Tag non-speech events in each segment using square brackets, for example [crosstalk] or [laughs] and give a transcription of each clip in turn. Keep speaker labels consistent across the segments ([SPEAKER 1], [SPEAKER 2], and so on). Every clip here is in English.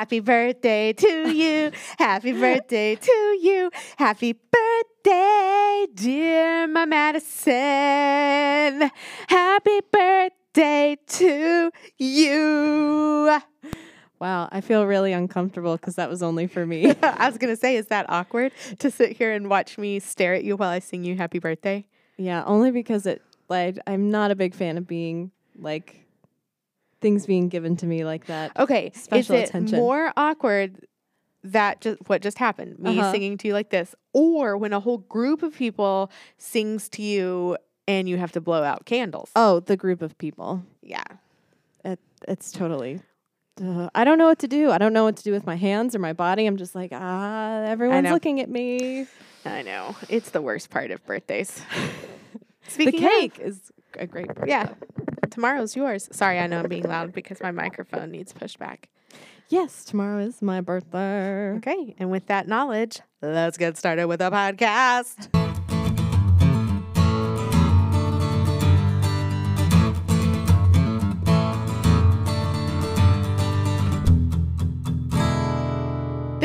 [SPEAKER 1] Happy birthday to you. Happy birthday to you. Happy birthday, dear my Madison. Happy birthday to you.
[SPEAKER 2] Wow, I feel really uncomfortable because that was only for me. [laughs]
[SPEAKER 1] I was going to say, is that awkward to sit here and watch me stare at you while I sing you happy birthday?
[SPEAKER 2] yeah, only because it like I'm not a big fan of being like things being given to me like that.
[SPEAKER 1] Okay,
[SPEAKER 2] Special
[SPEAKER 1] is it
[SPEAKER 2] attention.
[SPEAKER 1] more awkward that just what just happened, me
[SPEAKER 2] Uh-huh.
[SPEAKER 1] singing to you like this, or when a whole group of people sings to you and you have to blow out candles?
[SPEAKER 2] Oh, the group of people.
[SPEAKER 1] Yeah,
[SPEAKER 2] It it's totally. Ugh, I don't know what to do. I don't know what to do with my hands or my body. I'm just like, ah, everyone's looking at me.
[SPEAKER 1] I know it's the worst part of birthdays. [laughs]
[SPEAKER 2] The
[SPEAKER 1] Speaking of,
[SPEAKER 2] cake is a great
[SPEAKER 1] yeah, tomorrow's yours. Sorry, I know I'm being loud because my microphone needs pushed back.
[SPEAKER 2] Yes, tomorrow is my birthday.
[SPEAKER 1] Okay, and with that knowledge, let's get started with the podcast.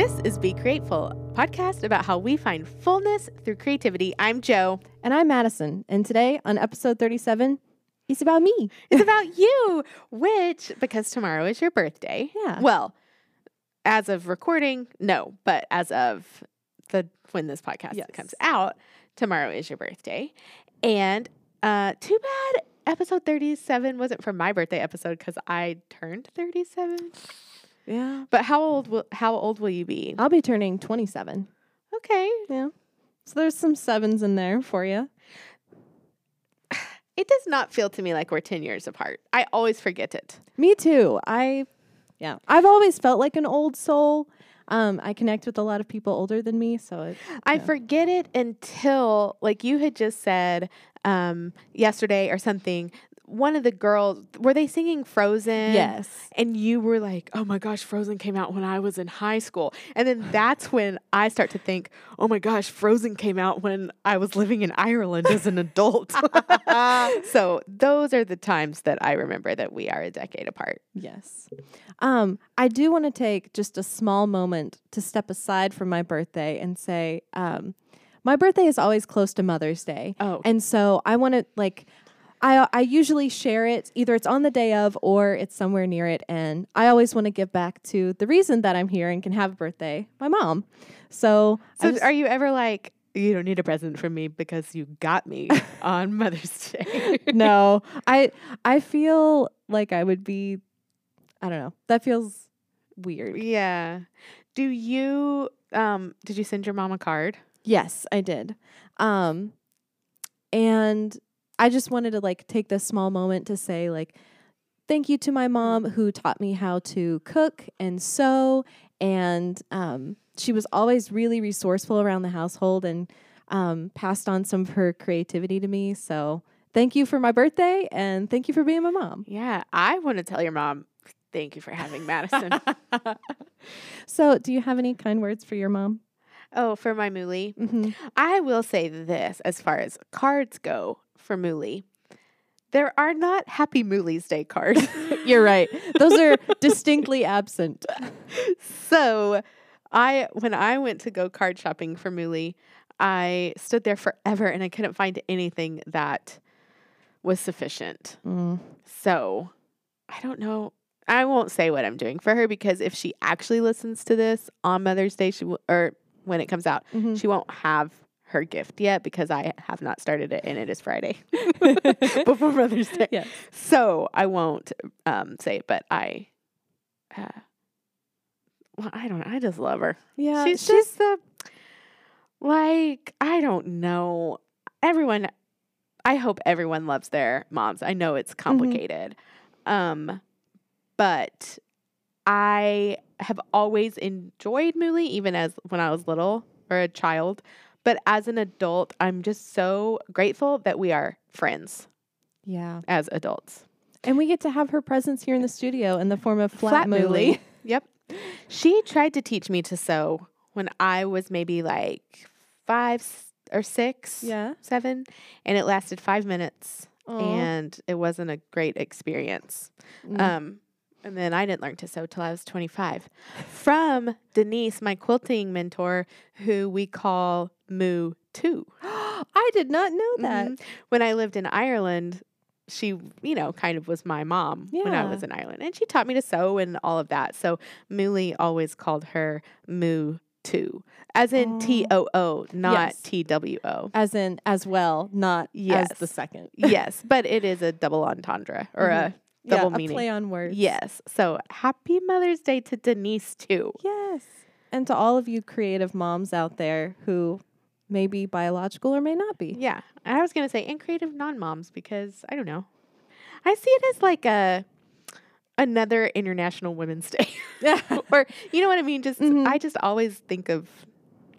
[SPEAKER 1] This is Be Grateful, a podcast about how we find fullness through creativity. I'm Joe.
[SPEAKER 2] And I'm Madison. And today on episode 37, it's about me. [laughs]
[SPEAKER 1] It's about you, which, because tomorrow is your birthday.
[SPEAKER 2] Yeah.
[SPEAKER 1] Well, as of recording, no, but as of the when this podcast
[SPEAKER 2] Yes.
[SPEAKER 1] comes out, tomorrow is your birthday. And uh too bad episode 37 wasn't for my birthday episode cuz I turned 37.
[SPEAKER 2] Yeah.
[SPEAKER 1] But how old will how old will you be?
[SPEAKER 2] I'll be turning 27.
[SPEAKER 1] Okay.
[SPEAKER 2] Yeah. So there's some sevens in there for you. [sighs]
[SPEAKER 1] It does not feel to me like we're 10 years apart. I always forget it.
[SPEAKER 2] Me too. I, yeah, I've always felt like an old soul. Um, I connect with a lot of people older than me, so it,
[SPEAKER 1] I
[SPEAKER 2] Yeah.
[SPEAKER 1] forget it until like you had just said um yesterday or something. One of the girls were they singing Frozen?
[SPEAKER 2] yes,
[SPEAKER 1] And you were like, "Oh my gosh, Frozen came out when I was in high school." And then that's when I start to think, "Oh my gosh, Frozen came out when I was living in Ireland as an adult." [laughs] so, those are the times that I remember that we are a decade apart.
[SPEAKER 2] yes. Um, I do want to take just a small moment to step aside from my birthday and say, um, my birthday is always close to Mother's Day.
[SPEAKER 1] Oh.
[SPEAKER 2] And so I want to like I I usually share it either it's on the day of or it's somewhere near it and I always want to give back to the reason that I'm here and can have a birthday, my mom. So,
[SPEAKER 1] So,
[SPEAKER 2] just-
[SPEAKER 1] are you ever like, "You don't need a present from me because you got me [laughs] on Mother's Day"?
[SPEAKER 2] no, [laughs] I I feel like I would be I don't know. That feels weird.
[SPEAKER 1] yeah. Do you um did you send your mom a card?
[SPEAKER 2] Yes, I did. Um and I just wanted to like take this small moment to say like thank you to my mom who taught me how to cook and sew and um she was always really resourceful around the household and um passed on some of her creativity to me. So thank you for my birthday and thank you for being my mom.
[SPEAKER 1] Yeah, I want to tell your mom thank you for having Madison. [laughs]
[SPEAKER 2] so, do you have any kind words for your mom?
[SPEAKER 1] oh, for my Mooly.
[SPEAKER 2] Mm-hmm.
[SPEAKER 1] I will say this as far as cards go for Mooly. There are not Happy Mooly's Day cards. [laughs]
[SPEAKER 2] You're right. Those are [laughs] distinctly absent.
[SPEAKER 1] so I when I went to go card shopping for Mooly, I stood there forever and I couldn't find anything that was sufficient.
[SPEAKER 2] Mm.
[SPEAKER 1] So I don't know. I won't say what I'm doing for her because if she actually listens to this on Mother's Day, she will, or when it comes out,
[SPEAKER 2] Mhm.
[SPEAKER 1] she won't have her gift yet because I have not started it and it is Friday [laughs] [laughs] before Mother's Day.
[SPEAKER 2] Yes.
[SPEAKER 1] So I won't um, say it, but I, uh, well, I don't know. I just love her.
[SPEAKER 2] Yeah,
[SPEAKER 1] she's, just the, like, I don't know. Everyone, I hope everyone loves their moms. I know it's complicated. Um, but I have always enjoyed Mooly, even as when I was little or a child. But as an adult, I'm just so grateful that we are friends
[SPEAKER 2] yeah.
[SPEAKER 1] as adults.
[SPEAKER 2] And we get to have her presence here in the studio in the form of Flat, Mooly. [laughs] [laughs]
[SPEAKER 1] Yep. She tried to teach me to sew when I was maybe like five or six,
[SPEAKER 2] Yeah.
[SPEAKER 1] seven, and it lasted five minutes,
[SPEAKER 2] Aw.
[SPEAKER 1] and it wasn't a great experience.
[SPEAKER 2] Mm.
[SPEAKER 1] Um, And then I didn't learn to sew till I was 25. From Denise, my quilting mentor, who we call Moo 2. [gasps]
[SPEAKER 2] I did not know that.
[SPEAKER 1] Mhm. When I lived in Ireland, she, you know, kind of was my mom when I was in Ireland. And she taught me to sew and all of that. So Mooly always called her Moo 2, as in
[SPEAKER 2] Oh.
[SPEAKER 1] T O O, not
[SPEAKER 2] Yes.
[SPEAKER 1] T W O.
[SPEAKER 2] As in, as well, not as the second.
[SPEAKER 1] yes, but it is a double entendre or
[SPEAKER 2] Mhm.
[SPEAKER 1] a double
[SPEAKER 2] yeah,
[SPEAKER 1] meaning.
[SPEAKER 2] Play on words.
[SPEAKER 1] Yes. So happy Mother's Day to Denise too.
[SPEAKER 2] Yes. And to all of you creative moms out there who may be biological or may not be.
[SPEAKER 1] Yeah. I was gonna say and creative non moms because I don't know. I see it as like a another International Women's Day.
[SPEAKER 2] Yeah. [laughs]
[SPEAKER 1] or you know what I mean? Just
[SPEAKER 2] Mhm.
[SPEAKER 1] I just always think of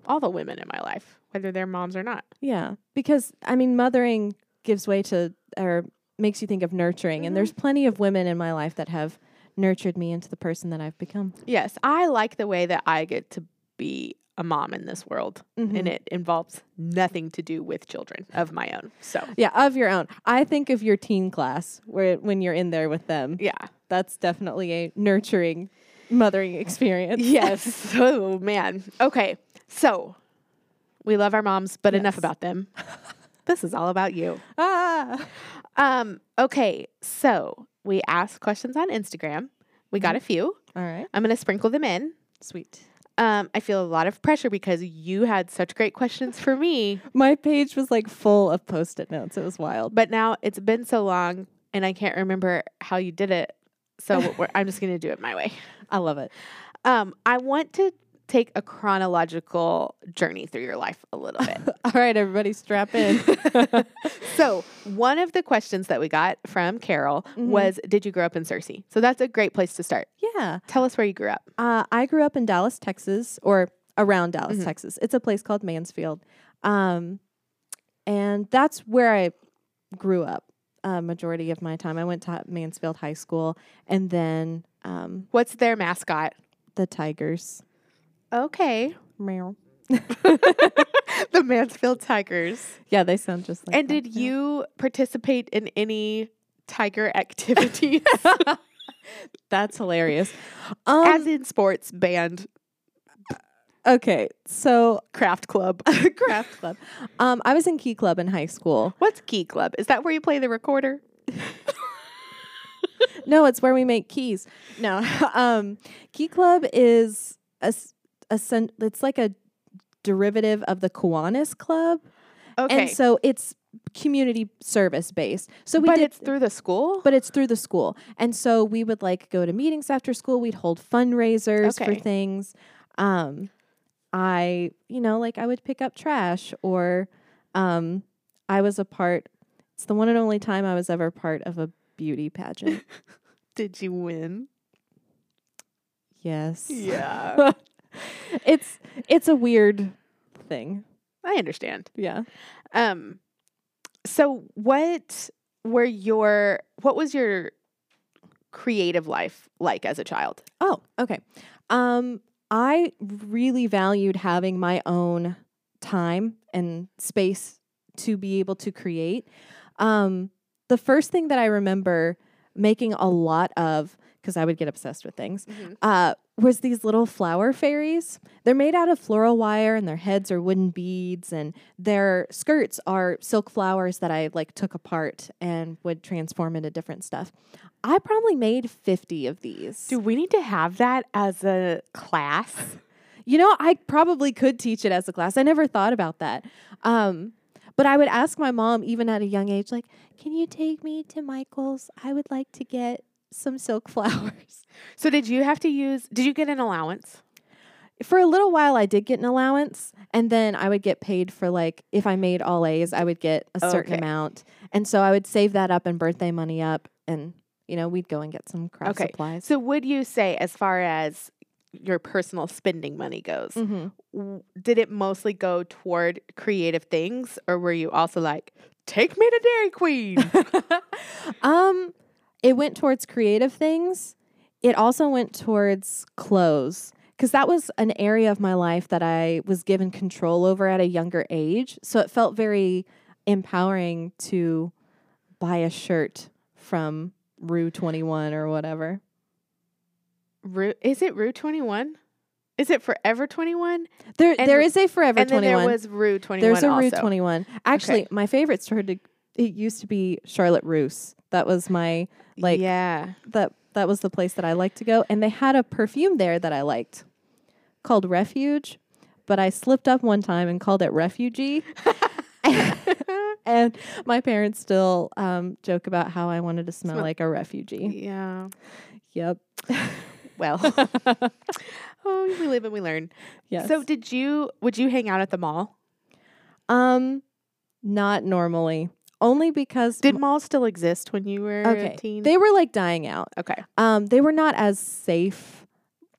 [SPEAKER 1] all the women in my life, whether they're moms or not.
[SPEAKER 2] Yeah. Because I mean mothering gives way to or makes you think of nurturing. And there's plenty of women in my life that have nurtured me into the person that I've become.
[SPEAKER 1] Yes, I like the way that I get to be a mom in this world,
[SPEAKER 2] Mhm.
[SPEAKER 1] and it involves nothing to do with children of my own. So
[SPEAKER 2] Yeah, of your own. I think of your teen class where when you're in there with them.
[SPEAKER 1] yeah.
[SPEAKER 2] That's definitely a nurturing mothering experience.
[SPEAKER 1] Yes. [laughs] oh man. Okay. So we love our moms, but enough about them. [laughs] this is all about you.
[SPEAKER 2] ah.
[SPEAKER 1] Um, okay, so we asked questions on Instagram. We got a few.
[SPEAKER 2] All right.
[SPEAKER 1] I'm gonna sprinkle them in.
[SPEAKER 2] Sweet.
[SPEAKER 1] Um, I feel a lot of pressure because you had such great questions for me, [laughs]
[SPEAKER 2] My page was like full of post-it notes. It was wild.
[SPEAKER 1] but now it's been so long and I can't remember how you did it. So [laughs] we're, I'm just gonna do it my way.
[SPEAKER 2] I love it.
[SPEAKER 1] Um, I want to take a chronological journey through your life a little bit. [laughs]
[SPEAKER 2] All right, everybody, strap in. [laughs] [laughs]
[SPEAKER 1] so one of the questions that we got from Carol
[SPEAKER 2] Mhm.
[SPEAKER 1] was, "Did you grow up in Searcy?" So that's a great place to start.
[SPEAKER 2] yeah.
[SPEAKER 1] Tell us where you grew up.
[SPEAKER 2] Uh, I grew up in Dallas, Texas, or around Dallas,
[SPEAKER 1] Mhm.
[SPEAKER 2] Texas. It's a place called Mansfield. Um, and that's where I grew up. Uh, majority of my time, I went to Mansfield High School, and then um,
[SPEAKER 1] What's their mascot?
[SPEAKER 2] the Tigers.
[SPEAKER 1] Okay,
[SPEAKER 2] Meow. [laughs]
[SPEAKER 1] the Mansfield Tigers.
[SPEAKER 2] Yeah, they sound just like.
[SPEAKER 1] and
[SPEAKER 2] that.
[SPEAKER 1] did you participate in any tiger activities, [laughs]
[SPEAKER 2] That's hilarious. Um,
[SPEAKER 1] as in sports, band,
[SPEAKER 2] okay, so
[SPEAKER 1] craft club? [laughs]
[SPEAKER 2] craft club. Um, I was in Key Club in high school.
[SPEAKER 1] What's Key Club? Is that where you play the recorder?
[SPEAKER 2] No, it's where we make keys. No, um, Key Club is a, s- a it's like a derivative of the Kiwanis Club,
[SPEAKER 1] Okay,
[SPEAKER 2] and so it's community service based. So we
[SPEAKER 1] but
[SPEAKER 2] did,
[SPEAKER 1] it's through the school.
[SPEAKER 2] but it's through the school, and so we would like go to meetings after school. We'd hold fundraisers for things. Um, I, you know, like I would pick up trash, or um, I was a part. It's the one and only time I was ever part of a beauty pageant. [laughs]
[SPEAKER 1] Did you win?
[SPEAKER 2] yes.
[SPEAKER 1] Yeah, [laughs] [laughs]
[SPEAKER 2] it's it's a weird thing.
[SPEAKER 1] I understand.
[SPEAKER 2] Yeah.
[SPEAKER 1] Um, so what were your what was your creative life like as a child?
[SPEAKER 2] Oh, okay. Um, I really valued having my own time and space to be able to create. Um, the first thing that I remember making a lot of, because I would get obsessed with things, uh, was these little flower fairies. They're made out of floral wire and their heads are wooden beads and their skirts are silk flowers that I like took apart and would transform into different stuff. I probably made 50 of these.
[SPEAKER 1] Do we need to have that as a class? [laughs]
[SPEAKER 2] You know, I probably could teach it as a class. I never thought about that. Um, but I would ask my mom, even at a young age, like, can you take me to Michael's? I would like to get some silk [laughs] flowers.
[SPEAKER 1] So did you have to use? Did you get an allowance?
[SPEAKER 2] For a little while, I did get an allowance, and then I would get paid for like if I made all A's, I would get a certain
[SPEAKER 1] Okay.
[SPEAKER 2] amount, and so I would save that up and birthday money up, and you know we'd go and get some craft
[SPEAKER 1] Okay.
[SPEAKER 2] supplies.
[SPEAKER 1] So would you say, as far as your personal spending money goes,
[SPEAKER 2] hmm
[SPEAKER 1] w- did it mostly go toward creative things, or were you also like, take me to Dairy Queen? [laughs]
[SPEAKER 2] um, it went towards creative things. It also went towards clothes because that was an area of my life that I was given control over at a younger age. So it felt very empowering to buy a shirt from Rue 21 or whatever.
[SPEAKER 1] Rue, is it Rue 21? Is it Forever 21?
[SPEAKER 2] There,
[SPEAKER 1] And-
[SPEAKER 2] there is a Forever
[SPEAKER 1] and then
[SPEAKER 2] 21.
[SPEAKER 1] there was Rue 21
[SPEAKER 2] There's a
[SPEAKER 1] also.
[SPEAKER 2] Rue 21. Actually, my favorite started to, it used to be Charlotte Russe. That was my like
[SPEAKER 1] yeah.
[SPEAKER 2] that that was the place that I liked to go and they had a perfume there that I liked called Refuge, but I slipped up one time and called it Refugee. [laughs] and my parents still um, joke about how I wanted to smell like a refugee.
[SPEAKER 1] Yeah.
[SPEAKER 2] Yep.
[SPEAKER 1] Well. [laughs] oh, we live and we learn.
[SPEAKER 2] Yes.
[SPEAKER 1] So, did you? Would you hang out at the mall?
[SPEAKER 2] um not normally. Only because
[SPEAKER 1] Did malls still exist when you were
[SPEAKER 2] okay.
[SPEAKER 1] a teen?
[SPEAKER 2] They were like dying out.
[SPEAKER 1] okay.
[SPEAKER 2] Um, they were not as safe,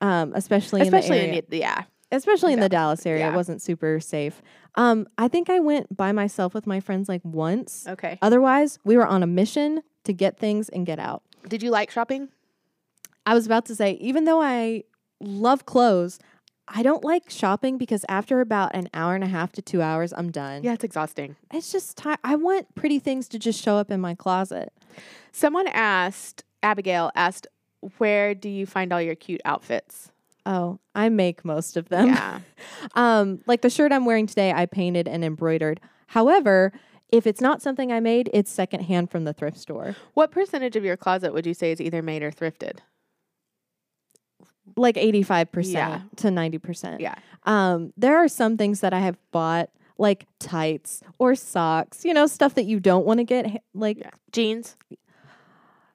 [SPEAKER 2] um, especially,
[SPEAKER 1] Especially
[SPEAKER 2] in
[SPEAKER 1] in,
[SPEAKER 2] the area.
[SPEAKER 1] the, yeah.
[SPEAKER 2] especially in the
[SPEAKER 1] Dallas,
[SPEAKER 2] Dallas area.
[SPEAKER 1] yeah.
[SPEAKER 2] It wasn't super safe. Um, I think I went by myself with my friends like once.
[SPEAKER 1] Okay.
[SPEAKER 2] Otherwise, we were on a mission to get things and get out.
[SPEAKER 1] Did you like shopping?
[SPEAKER 2] I was about to say, even though I love clothes, I don't like shopping because after about an hour and a half to two hours, I'm done.
[SPEAKER 1] Yeah, it's exhausting.
[SPEAKER 2] It's just ti I want pretty things to just show up in my closet.
[SPEAKER 1] Someone asked, Abigail asked, where do you find all your cute outfits?
[SPEAKER 2] Oh, I make most of them.
[SPEAKER 1] yeah. [laughs]
[SPEAKER 2] Um, like the shirt I'm wearing today, I painted and embroidered. However, if it's not something I made, it's secondhand from the thrift store.
[SPEAKER 1] What percentage of your closet would you say is either made or thrifted?
[SPEAKER 2] Like 85%
[SPEAKER 1] Yeah.
[SPEAKER 2] to 90%.
[SPEAKER 1] Yeah.
[SPEAKER 2] Um, there are some things that I have bought, like tights or socks, you know, stuff that you don't want to get. ha- Like,
[SPEAKER 1] Yeah. Jeans?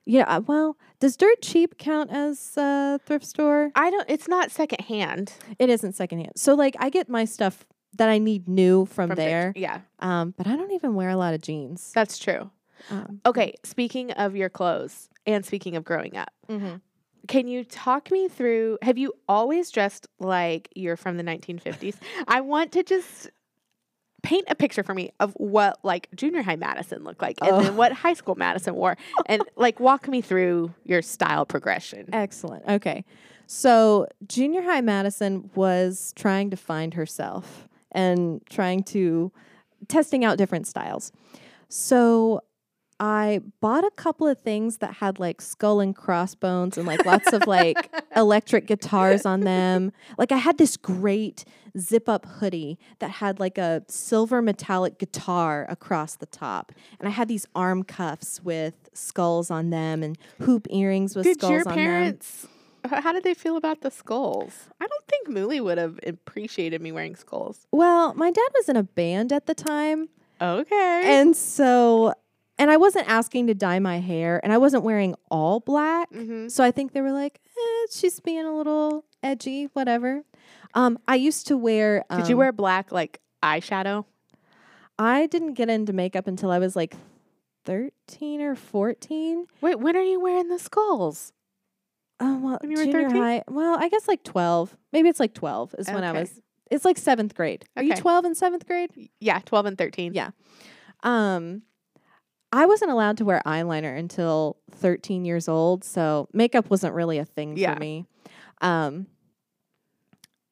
[SPEAKER 2] yeah, uh, well, does Dirt Cheap count as a thrift store?
[SPEAKER 1] I don't, it's not secondhand.
[SPEAKER 2] It isn't secondhand. So, like, I get my stuff that I need new from, there.
[SPEAKER 1] Yeah,
[SPEAKER 2] Um, but I don't even wear a lot of jeans.
[SPEAKER 1] that's true.
[SPEAKER 2] Um,
[SPEAKER 1] Okay. Speaking of your clothes and speaking of growing up,
[SPEAKER 2] mhm.
[SPEAKER 1] Can you talk me through? Have you always dressed like you're from the 1950s? I want to just paint a picture for me of what like junior high Madison looked like and
[SPEAKER 2] Oh.
[SPEAKER 1] then what high school Madison wore and like walk me through your style progression.
[SPEAKER 2] Excellent. Okay. So, junior high Madison was trying to find herself and trying to testing out different styles. So, I bought a couple of things that had like skull and crossbones and like lots of like [laughs] electric guitars on them. Like I had this great zip up hoodie that had like a silver metallic guitar across the top. And I had these arm cuffs with skulls on them and hoop earrings with
[SPEAKER 1] Did
[SPEAKER 2] skulls
[SPEAKER 1] your
[SPEAKER 2] on them.
[SPEAKER 1] parents? h- How did they feel about the skulls? I don't think Mooly would have appreciated me wearing skulls.
[SPEAKER 2] Well, my dad was in a band at the time.
[SPEAKER 1] Okay.
[SPEAKER 2] And so, and I wasn't asking to dye my hair and I wasn't wearing all black.
[SPEAKER 1] hmm
[SPEAKER 2] So I think they were like, eh, she's being a little edgy, whatever. Um, I used to wear.
[SPEAKER 1] Did you
[SPEAKER 2] um,
[SPEAKER 1] wear black like eyeshadow?
[SPEAKER 2] I didn't get into makeup until I was like 13 or 14.
[SPEAKER 1] Wait, when are you wearing the skulls?
[SPEAKER 2] Oh, well,
[SPEAKER 1] When you were
[SPEAKER 2] junior
[SPEAKER 1] 13?
[SPEAKER 2] high. Well, I guess like 12. Maybe it's like 12 is when I was. It's like seventh grade. Are you 12 in seventh grade?
[SPEAKER 1] Yeah, 12 and 13.
[SPEAKER 2] Yeah. Um, I wasn't allowed to wear eyeliner until 13 years old, so makeup wasn't really a thing
[SPEAKER 1] Yeah.
[SPEAKER 2] for me. Um,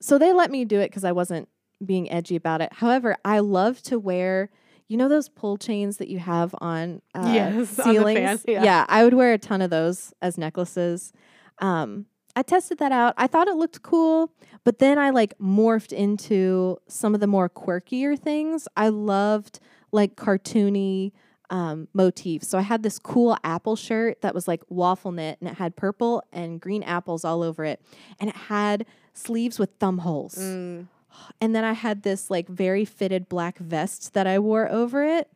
[SPEAKER 2] so they let me do it because I wasn't being edgy about it. However, I love to wear, you know, those pull chains that you have on uh,
[SPEAKER 1] Yes, on the
[SPEAKER 2] ceilings.
[SPEAKER 1] fan, yeah.
[SPEAKER 2] I would wear a ton of those as necklaces. Um, I tested that out. I thought it looked cool, but then I like morphed into some of the more quirkier things. I loved like cartoony um, motifs. So I had this cool apple shirt that was like waffle knit and it had purple and green apples all over it. And it had sleeves with thumb holes.
[SPEAKER 1] Mm. [sighs]
[SPEAKER 2] And then I had this like very fitted black vest that I wore over it.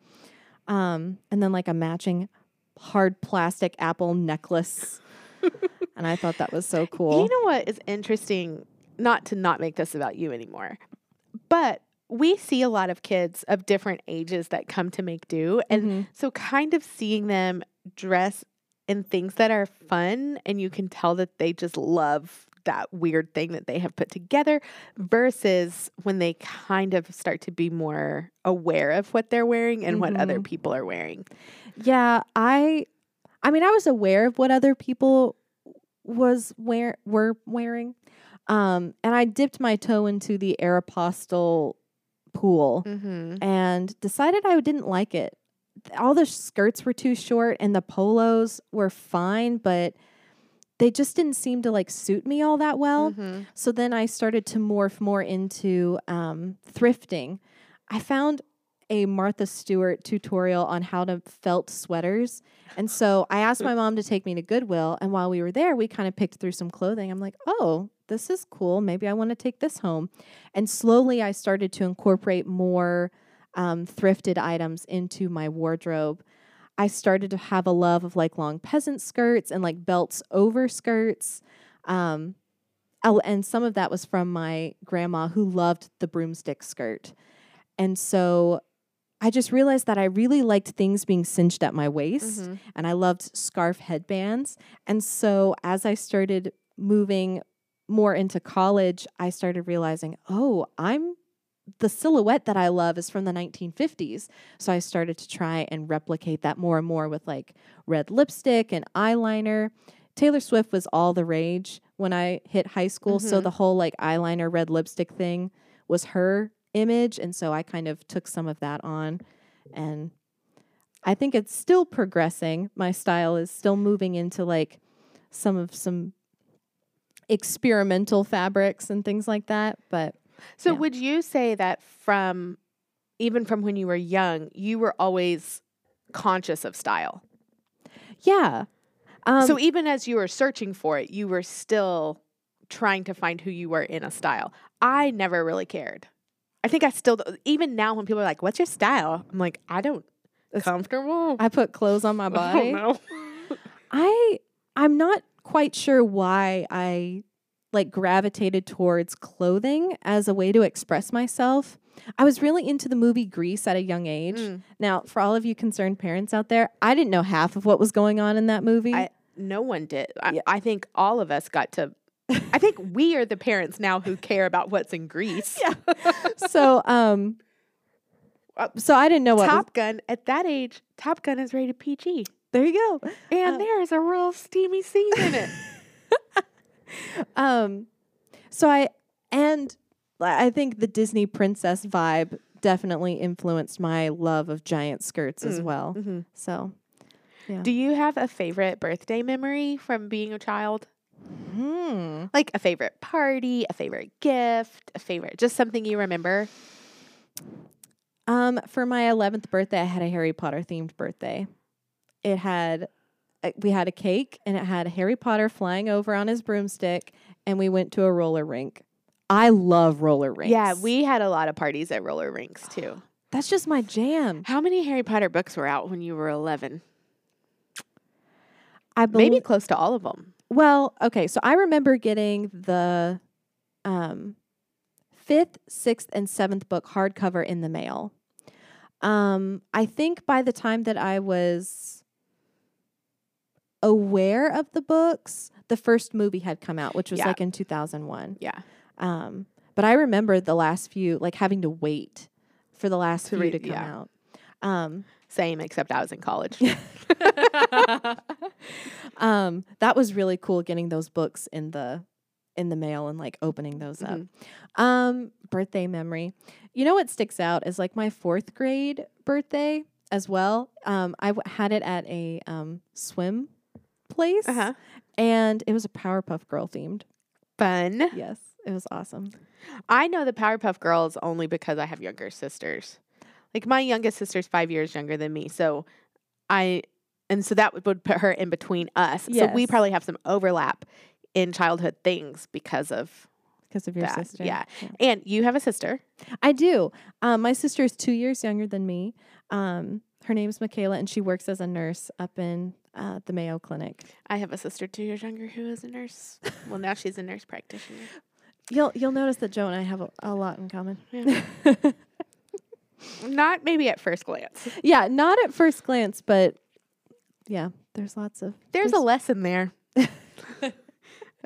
[SPEAKER 2] Um, and then like a matching hard plastic apple necklace. [laughs] and I thought that was so cool.
[SPEAKER 1] You know what is interesting? Not to not make this about you anymore, but we see a lot of kids of different ages that come to make do. And
[SPEAKER 2] Mhm.
[SPEAKER 1] so, kind of seeing them dress in things that are fun, and you can tell that they just love that weird thing that they have put together versus when they kind of start to be more aware of what they're wearing and what other
[SPEAKER 2] Mhm.
[SPEAKER 1] people are wearing.
[SPEAKER 2] Yeah, I I mean I was aware of what other people was wear were wearing. Um and I dipped my toe into the Aeropostale pool
[SPEAKER 1] Mm-hmm.
[SPEAKER 2] and decided I didn't like it. All the skirts were too short and the polos were fine, but they just didn't seem to like suit me all that well.
[SPEAKER 1] Mhm.
[SPEAKER 2] So then I started to morph more into um, thrifting. I found a Martha Stewart tutorial on how to felt sweaters. And so I asked my [laughs] mom to take me to Goodwill. And while we were there, we kind of picked through some clothing. I'm like, oh, this is cool. Maybe I want to take this home. And slowly I started to incorporate more um, thrifted items into my wardrobe. I started to have a love of like long peasant skirts and like belts over skirts. Um, and some of that was from my grandma who loved the broomstick skirt. And so I just realized that I really liked things being cinched at my waist
[SPEAKER 1] Mhm.
[SPEAKER 2] and I loved scarf headbands. And so as I started moving more into college, I started realizing, oh, I'm the silhouette that I love is from the 1950s. So I started to try and replicate that more and more with like red lipstick and eyeliner. Taylor Swift was all the rage when I hit high school. So
[SPEAKER 1] Mhm.
[SPEAKER 2] the whole like eyeliner, red lipstick thing was her image. And so I kind of took some of that on. And I think it's still progressing. My style is still moving into like some of some experimental fabrics and things like that. But
[SPEAKER 1] So
[SPEAKER 2] Yeah.
[SPEAKER 1] would you say that from even from when you were young, you were always conscious of style?
[SPEAKER 2] yeah. Um,
[SPEAKER 1] so even as you were searching for it, you were still trying to find who you were in a style. I never really cared. I think I still even now when people are like, "What's your style?" I'm like, "I don't
[SPEAKER 2] It's-
[SPEAKER 1] comfortable."
[SPEAKER 2] I put clothes on my [laughs] body. [laughs] I I'm not quite sure why I like gravitated towards clothing as a way to express myself. I was really into the movie Grease at a young age.
[SPEAKER 1] Mm.
[SPEAKER 2] Now, for all of you concerned parents out there, I didn't know half of what was going on in that movie.
[SPEAKER 1] I- No one did. I,
[SPEAKER 2] Yeah.
[SPEAKER 1] I think all of us got to. I think [laughs] we are the parents now who care about what's in Grease.
[SPEAKER 2] Yeah. so, um [laughs]
[SPEAKER 1] Uh,
[SPEAKER 2] so I didn't know what was-
[SPEAKER 1] Top Gun at that age, Top Gun is rated PG,
[SPEAKER 2] there you go.
[SPEAKER 1] and
[SPEAKER 2] Um,
[SPEAKER 1] there is a real steamy scene in it. [laughs]
[SPEAKER 2] Um, so I and I think the Disney princess vibe definitely influenced my love of giant skirts as
[SPEAKER 1] Mm,
[SPEAKER 2] well.
[SPEAKER 1] Mhm.
[SPEAKER 2] So, Yeah.
[SPEAKER 1] Do you have a favorite birthday memory from being a child?
[SPEAKER 2] hmm.
[SPEAKER 1] Like a favorite party, a favorite gift, a favorite, just something you remember?
[SPEAKER 2] Um, for my 11th birthday, I had a Harry Potter themed birthday. It had, uh, we had a cake and it had Harry Potter flying over on his broomstick, and we went to a roller rink. I love roller rinks.
[SPEAKER 1] Yeah, we had a lot of parties at roller rinks too. [sighs]
[SPEAKER 2] That's just my jam.
[SPEAKER 1] How many Harry Potter books were out when you were 11?
[SPEAKER 2] I
[SPEAKER 1] Maybe close to all of them.
[SPEAKER 2] Well, okay, so I remember getting the um, fifth, sixth, and seventh book hardcover in the mail. Um, I think by the time that I was aware of the books, the first movie had come out, which was
[SPEAKER 1] Yeah.
[SPEAKER 2] like in 2001.
[SPEAKER 1] Yeah.
[SPEAKER 2] Um, but I remember the last few, like having to wait for the last
[SPEAKER 1] To
[SPEAKER 2] few
[SPEAKER 1] read-
[SPEAKER 2] to come
[SPEAKER 1] yeah.
[SPEAKER 2] out. Um,
[SPEAKER 1] Same, except I was in college. [laughs] [laughs]
[SPEAKER 2] um, that was really cool getting those books in the in the mail and like opening those up. Um, birthday memory. You know what sticks out is like my fourth grade birthday as well. Um, I w- had it at a um, swim place,
[SPEAKER 1] uh-huh.
[SPEAKER 2] and it was a Powerpuff Girl themed.
[SPEAKER 1] Fun.
[SPEAKER 2] Yes, it was awesome.
[SPEAKER 1] I know the Powerpuff Girls only because I have younger sisters. Like my youngest sister's five years younger than me, so I and so that would, put her in between us. So we probably have some overlap in childhood things because of
[SPEAKER 2] Because of your
[SPEAKER 1] that.
[SPEAKER 2] sister.
[SPEAKER 1] Yeah. And you have a sister.
[SPEAKER 2] I do. Um, my sister is two years younger than me. Um, her name's Michaela, and she works as a nurse up in uh, the Mayo Clinic.
[SPEAKER 1] I have a sister two years younger who is a nurse. well, now she's a nurse practitioner.
[SPEAKER 2] You'll you'll notice that Joe and I have a, a lot in common.
[SPEAKER 1] Yeah. [laughs] Not maybe at first glance.
[SPEAKER 2] yeah, not at first glance, but yeah, there's lots of
[SPEAKER 1] There's a lesson there [laughs]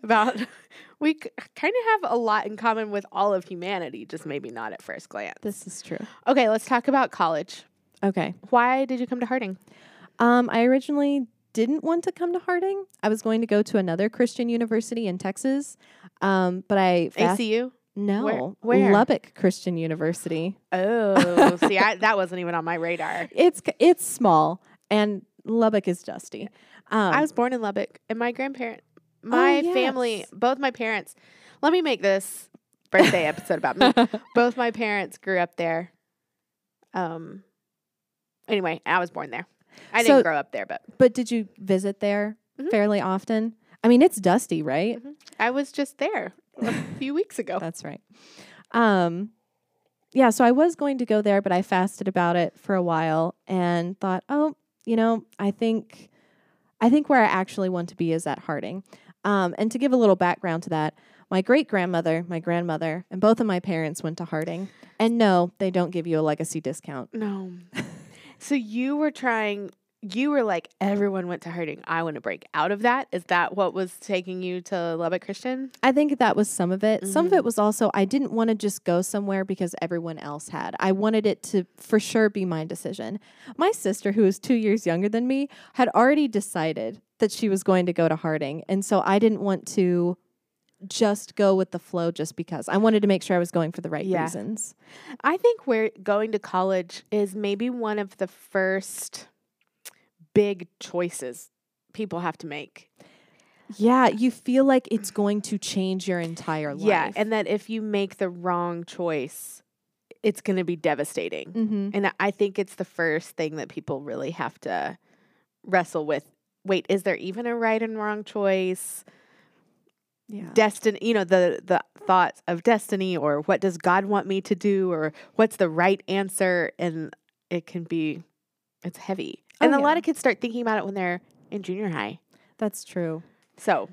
[SPEAKER 1] about we kind of have a lot in common with all of humanity, just maybe not at first glance.
[SPEAKER 2] This is true.
[SPEAKER 1] Okay, let's talk about college.
[SPEAKER 2] Okay.
[SPEAKER 1] Why did you come to Harding?
[SPEAKER 2] Um, I originally didn't want to come to Harding. I was going to go to another Christian university in Texas, um, but I fast-
[SPEAKER 1] ACU?
[SPEAKER 2] no
[SPEAKER 1] where?
[SPEAKER 2] Lubbock Christian University.
[SPEAKER 1] Oh, see, I, [laughs] that wasn't even on my radar.
[SPEAKER 2] It's it's small and Lubbock is dusty. Um,
[SPEAKER 1] I was born in Lubbock, and my grandparent, my family,
[SPEAKER 2] yes.
[SPEAKER 1] both my parents. Let me make this birthday episode about me. [laughs] Both my parents grew up there. Um. Anyway, I was born there. I
[SPEAKER 2] So-
[SPEAKER 1] didn't grow up there, but
[SPEAKER 2] But did you visit there
[SPEAKER 1] Mhm.
[SPEAKER 2] fairly often? I mean, it's dusty, right?
[SPEAKER 1] I was just there a [laughs] few weeks ago.
[SPEAKER 2] That's right. Um, yeah, so I was going to go there, but I fasted about it for a while and thought, oh, you know, I think, I think where I actually want to be is at Harding. Um, and to give a little background to that, my great grandmother, my grandmother, and both of my parents went to Harding. And no, they don't give you a legacy discount.
[SPEAKER 1] No. [laughs] so you were trying. You were like everyone went to Harding. I want to break out of that. Is that what was taking you to Lubbock Christian?
[SPEAKER 2] I think that was some of it. Some of it mm-hmm. was also I didn't want to just go somewhere because everyone else had. I wanted it to for sure be my decision. My sister, who is two years younger than me, had already decided that she was going to go to Harding. And so I didn't want to just go with the flow just because. I wanted to make sure I was going for the right
[SPEAKER 1] Yeah.
[SPEAKER 2] reasons.
[SPEAKER 1] I think where going to college is maybe one of the first big choices people have to make.
[SPEAKER 2] Yeah, you feel like it's going to change your entire life.
[SPEAKER 1] Yeah, and that if you make the wrong choice, it's going to be devastating.
[SPEAKER 2] hmm
[SPEAKER 1] And I think it's the first thing that people really have to wrestle with. Wait, is there even a right and wrong choice?
[SPEAKER 2] Yeah.
[SPEAKER 1] Destiny, you know, the the thoughts of destiny or what does God want me to do or what's the right answer and it can be it's heavy.
[SPEAKER 2] Oh,
[SPEAKER 1] And a lot of kids start thinking about it when they're in junior high.
[SPEAKER 2] That's true.
[SPEAKER 1] So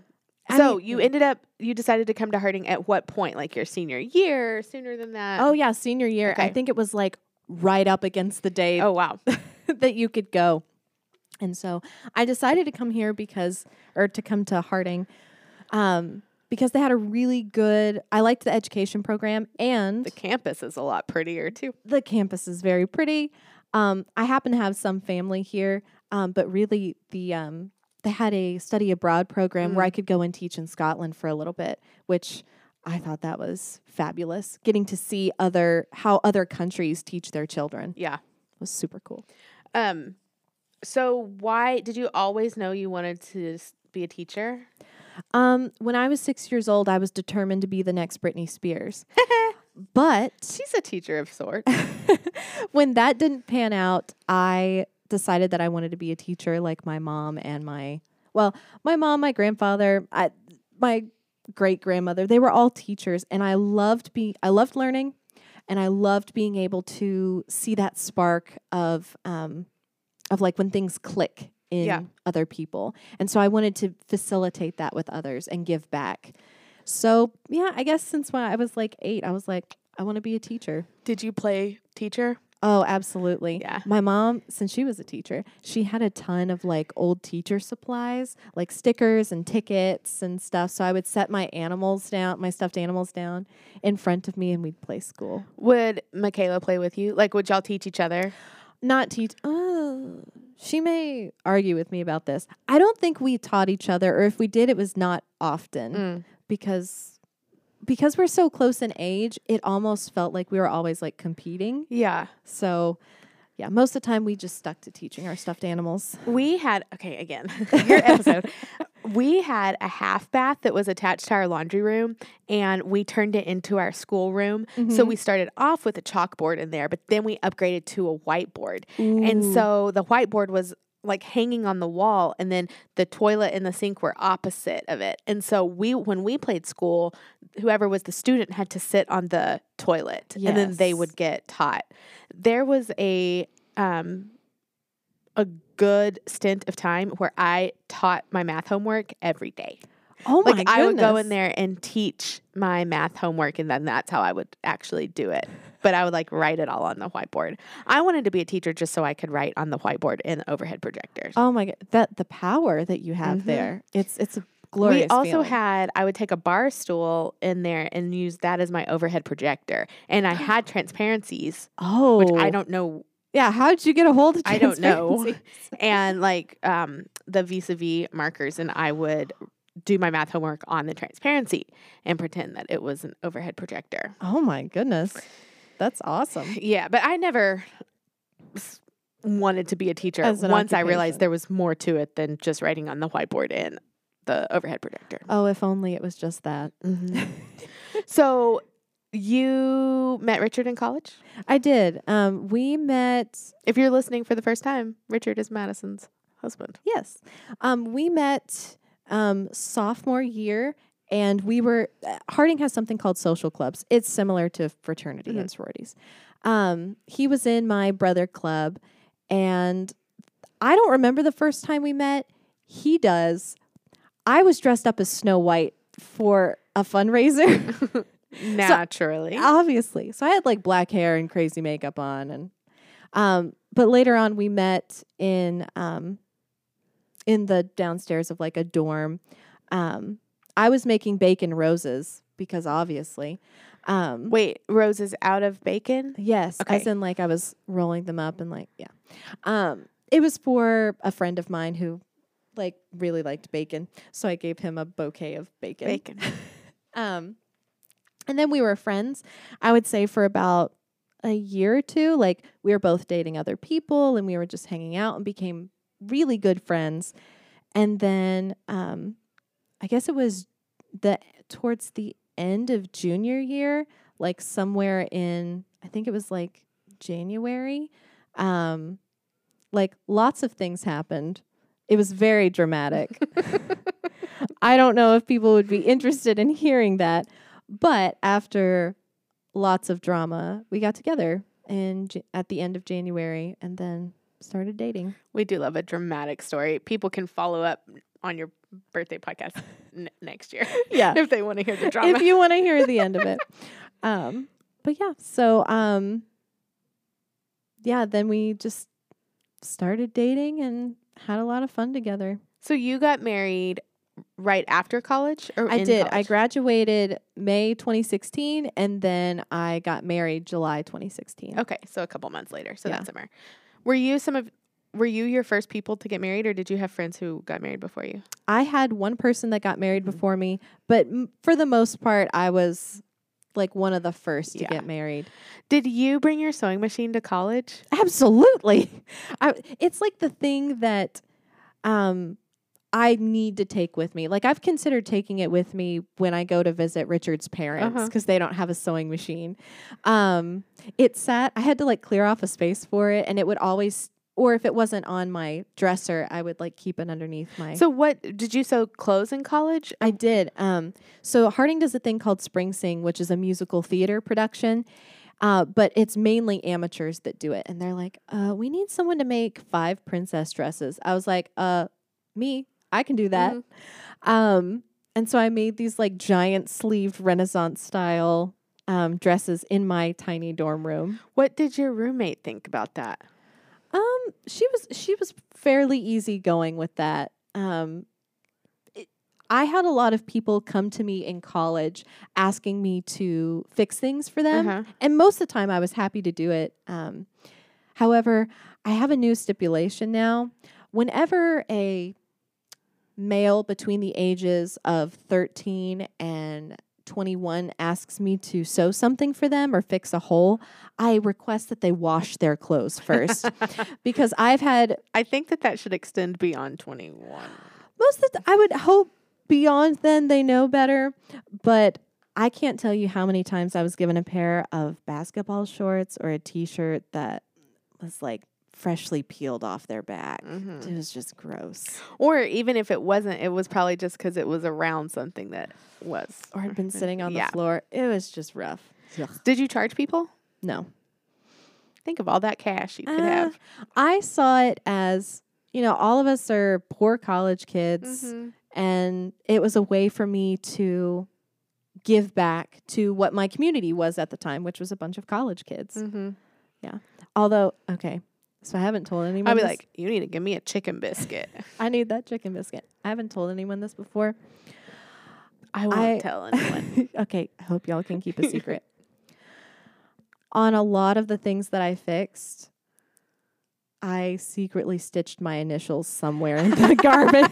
[SPEAKER 2] I
[SPEAKER 1] so
[SPEAKER 2] mean-
[SPEAKER 1] you mm. ended up you decided to come to Harding at what point? Like your senior year, sooner than that?
[SPEAKER 2] Oh yeah, senior year. I think it was like right up against the day
[SPEAKER 1] oh wow. [laughs]
[SPEAKER 2] that you could go. And so I decided to come here because, or to come to Harding, um, because they had a really good. I liked the education program, and
[SPEAKER 1] The campus is a lot prettier too.
[SPEAKER 2] the campus is very pretty. Um, I happen to have some family here, um, but really the um, they had a study abroad program where
[SPEAKER 1] Mm.
[SPEAKER 2] I could go and teach in Scotland for a little bit, which I thought that was fabulous. Getting to see other how other countries teach their children
[SPEAKER 1] Yeah.
[SPEAKER 2] was super cool.
[SPEAKER 1] Um so why did you always know you wanted to be a teacher?
[SPEAKER 2] Um, when I was six years old, I was determined to be the next Britney Spears. [laughs] but
[SPEAKER 1] She's a teacher of sorts. [laughs]
[SPEAKER 2] when that didn't pan out, I decided that I wanted to be a teacher like my mom and my well, my mom, my grandfather, I, my great grandmother, they were all teachers and I loved being I loved learning and I loved being able to see that spark of um of like when things click in
[SPEAKER 1] Yeah.
[SPEAKER 2] other people. And so I wanted to facilitate that with others and give back. So, yeah, I guess since when I was like 8, I was like I want to be a teacher.
[SPEAKER 1] Did you play teacher?
[SPEAKER 2] Oh, absolutely.
[SPEAKER 1] Yeah.
[SPEAKER 2] My mom, since she was a teacher, she had a ton of like old teacher supplies, like stickers and tickets and stuff. So I would set my animals down, my stuffed animals down in front of me and we'd play school.
[SPEAKER 1] Would Michaela play with you? Like would y'all teach each other?
[SPEAKER 2] Not teach. Oh, she may argue with me about this. I don't think we taught each other, or if we did, it was not often
[SPEAKER 1] Mm.
[SPEAKER 2] because because we're so close in age. It almost felt like we were always like competing.
[SPEAKER 1] Yeah.
[SPEAKER 2] So, yeah, most of the time we just stuck to teaching our stuffed animals.
[SPEAKER 1] We had okay again [laughs] your episode. We had a half bath that was attached to our laundry room, and we turned it into our school room. So we started off with a chalkboard in there, but then we upgraded to a whiteboard. And so the whiteboard was like hanging on the wall and then the toilet and the sink were opposite of it. And so we when we played school, whoever was the student had to sit on the toilet and then they would get taught. There was a um a good stint of time where I taught my math homework every day.
[SPEAKER 2] oh my
[SPEAKER 1] Like I would go in there and teach my math homework and then that's how I would actually do it. But I would like write it all on the whiteboard. I wanted to be a teacher just so I could write on the whiteboard in overhead projectors.
[SPEAKER 2] Oh my god, that the power that you have
[SPEAKER 1] Mhm.
[SPEAKER 2] there. It's it's a glorious.
[SPEAKER 1] we also
[SPEAKER 2] feeling.
[SPEAKER 1] had I would take a bar stool in there and use that as my overhead projector. And I had [gasps] transparencies,
[SPEAKER 2] oh,
[SPEAKER 1] which I don't know
[SPEAKER 2] Yeah, how did you get a hold of?
[SPEAKER 1] I don't know. [laughs] [laughs] and like um, the vis-a-vis markers and i would do my math homework on the transparency and pretend that it was an overhead projector
[SPEAKER 2] oh my goodness, that's awesome.
[SPEAKER 1] yeah but i never wanted to be a teacher once i realized there was more to it than just writing on the whiteboard in the overhead projector.
[SPEAKER 2] Oh, if only it was just that. [laughs]
[SPEAKER 1] so you met Richard in college?
[SPEAKER 2] I did. Um, we met.
[SPEAKER 1] If you're listening for the first time, Richard is Madison's husband.
[SPEAKER 2] Yes, um, we met um, sophomore year, and we were. Uh, Harding has something called social clubs. It's similar to fraternity
[SPEAKER 1] Mhm.
[SPEAKER 2] and sororities. Um, he was in my brother club, and I don't remember the first time we met. He does. I was dressed up as Snow White for a fundraiser. [laughs]
[SPEAKER 1] Naturally.
[SPEAKER 2] obviously. So I had like black hair and crazy makeup on and um but later on we met in um in the downstairs of like a dorm. Um I was making bacon roses because obviously. Um
[SPEAKER 1] Wait, roses out of bacon?
[SPEAKER 2] yes, as in like I was rolling them up and like yeah. Um it was for a friend of mine who like really liked bacon. So I gave him a bouquet of bacon.
[SPEAKER 1] Bacon. [laughs]
[SPEAKER 2] Um, and then we were friends, I would say, for about a year or two. Like, we were both dating other people and we were just hanging out and became really good friends. And then, um, I guess it was the towards the end of junior year, like somewhere in, I think it was like January. Um, like lots of things happened. It was very dramatic. [laughs] [laughs] I don't know if people would be interested in hearing that, but after lots of drama, we got together in J- at the end of January and then started dating.
[SPEAKER 1] We do love a dramatic story. People can follow up on your birthday podcast [laughs] n- next year [laughs]
[SPEAKER 2] Yeah. [laughs]
[SPEAKER 1] if they want to hear the drama.
[SPEAKER 2] if you want to hear the end of it. Um, but yeah, so um, yeah, then we just started dating and had a lot of fun together.
[SPEAKER 1] so you got married right after college, or
[SPEAKER 2] I did. I graduated May 2016 and then I got married July 2016.
[SPEAKER 1] Okay, so a couple months later. So
[SPEAKER 2] Yeah.
[SPEAKER 1] that summer. Were you some of were you your first people to get married or did you have friends who got married before you?
[SPEAKER 2] I had one person that got married
[SPEAKER 1] Mhm.
[SPEAKER 2] before me, but m- for the most part, I was like one of the first to
[SPEAKER 1] Yeah.
[SPEAKER 2] get married.
[SPEAKER 1] Did you bring your sewing machine to college?
[SPEAKER 2] Absolutely. [laughs] I, it's like the thing that um, I need to take with me. Like I've considered taking it with me when I go to visit Richard's parents
[SPEAKER 1] Uh-huh.
[SPEAKER 2] because they don't have a sewing machine. Um, it sat. I had to like clear off a space for it, and it would always. Or if it wasn't on my dresser, I would like keep it underneath my.
[SPEAKER 1] So what did you sew clothes in college?
[SPEAKER 2] I did. Um, so Harding does a thing called Spring Sing, which is a musical theater production. Uh, but it's mainly amateurs that do it. And they're like, uh, we need someone to make five princess dresses. I was like, uh, me, I can do that. Um, and so I made these like giant sleeved Renaissance style um, dresses in my tiny dorm room.
[SPEAKER 1] What did your roommate think about that?
[SPEAKER 2] Um, she was she was fairly easygoing with that. Um, it, I had a lot of people come to me in college asking me to fix things for them,
[SPEAKER 1] Uh-huh.
[SPEAKER 2] and most of the time I was happy to do it. Um, however, I have a new stipulation now. Whenever a male between the ages of 13 and 21 asks me to sew something for them or fix a hole, I request that they wash their clothes first [laughs] because I've had
[SPEAKER 1] I think that that should extend beyond 21.
[SPEAKER 2] most of the I would hope beyond then they know better, but I can't tell you how many times I was given a pair of basketball shorts or a t-shirt that was like freshly peeled off their back.
[SPEAKER 1] Mhm.
[SPEAKER 2] It was just gross.
[SPEAKER 1] Or even if it wasn't, it was probably just because it was around something that was.
[SPEAKER 2] Or had been sitting on
[SPEAKER 1] Yeah.
[SPEAKER 2] the floor. It was just rough.
[SPEAKER 1] Did you charge people?
[SPEAKER 2] No.
[SPEAKER 1] Think of all that cash you could
[SPEAKER 2] Uh,
[SPEAKER 1] have.
[SPEAKER 2] I saw it as, you know, all of us are poor college kids,
[SPEAKER 1] Mhm.
[SPEAKER 2] and it was a way for me to give back to what my community was at the time, which was a bunch of college kids.
[SPEAKER 1] Mhm.
[SPEAKER 2] Although, okay, so I haven't told anyone.
[SPEAKER 1] I'd be
[SPEAKER 2] this.
[SPEAKER 1] like, you need to give me a chicken biscuit. [laughs]
[SPEAKER 2] I need that chicken biscuit. I haven't told anyone this before.
[SPEAKER 1] I won't
[SPEAKER 2] I-
[SPEAKER 1] tell [laughs] anyone.
[SPEAKER 2] okay, I hope y'all can keep a secret. [laughs] On a lot of the things that I fixed, I secretly stitched my initials somewhere in the garment.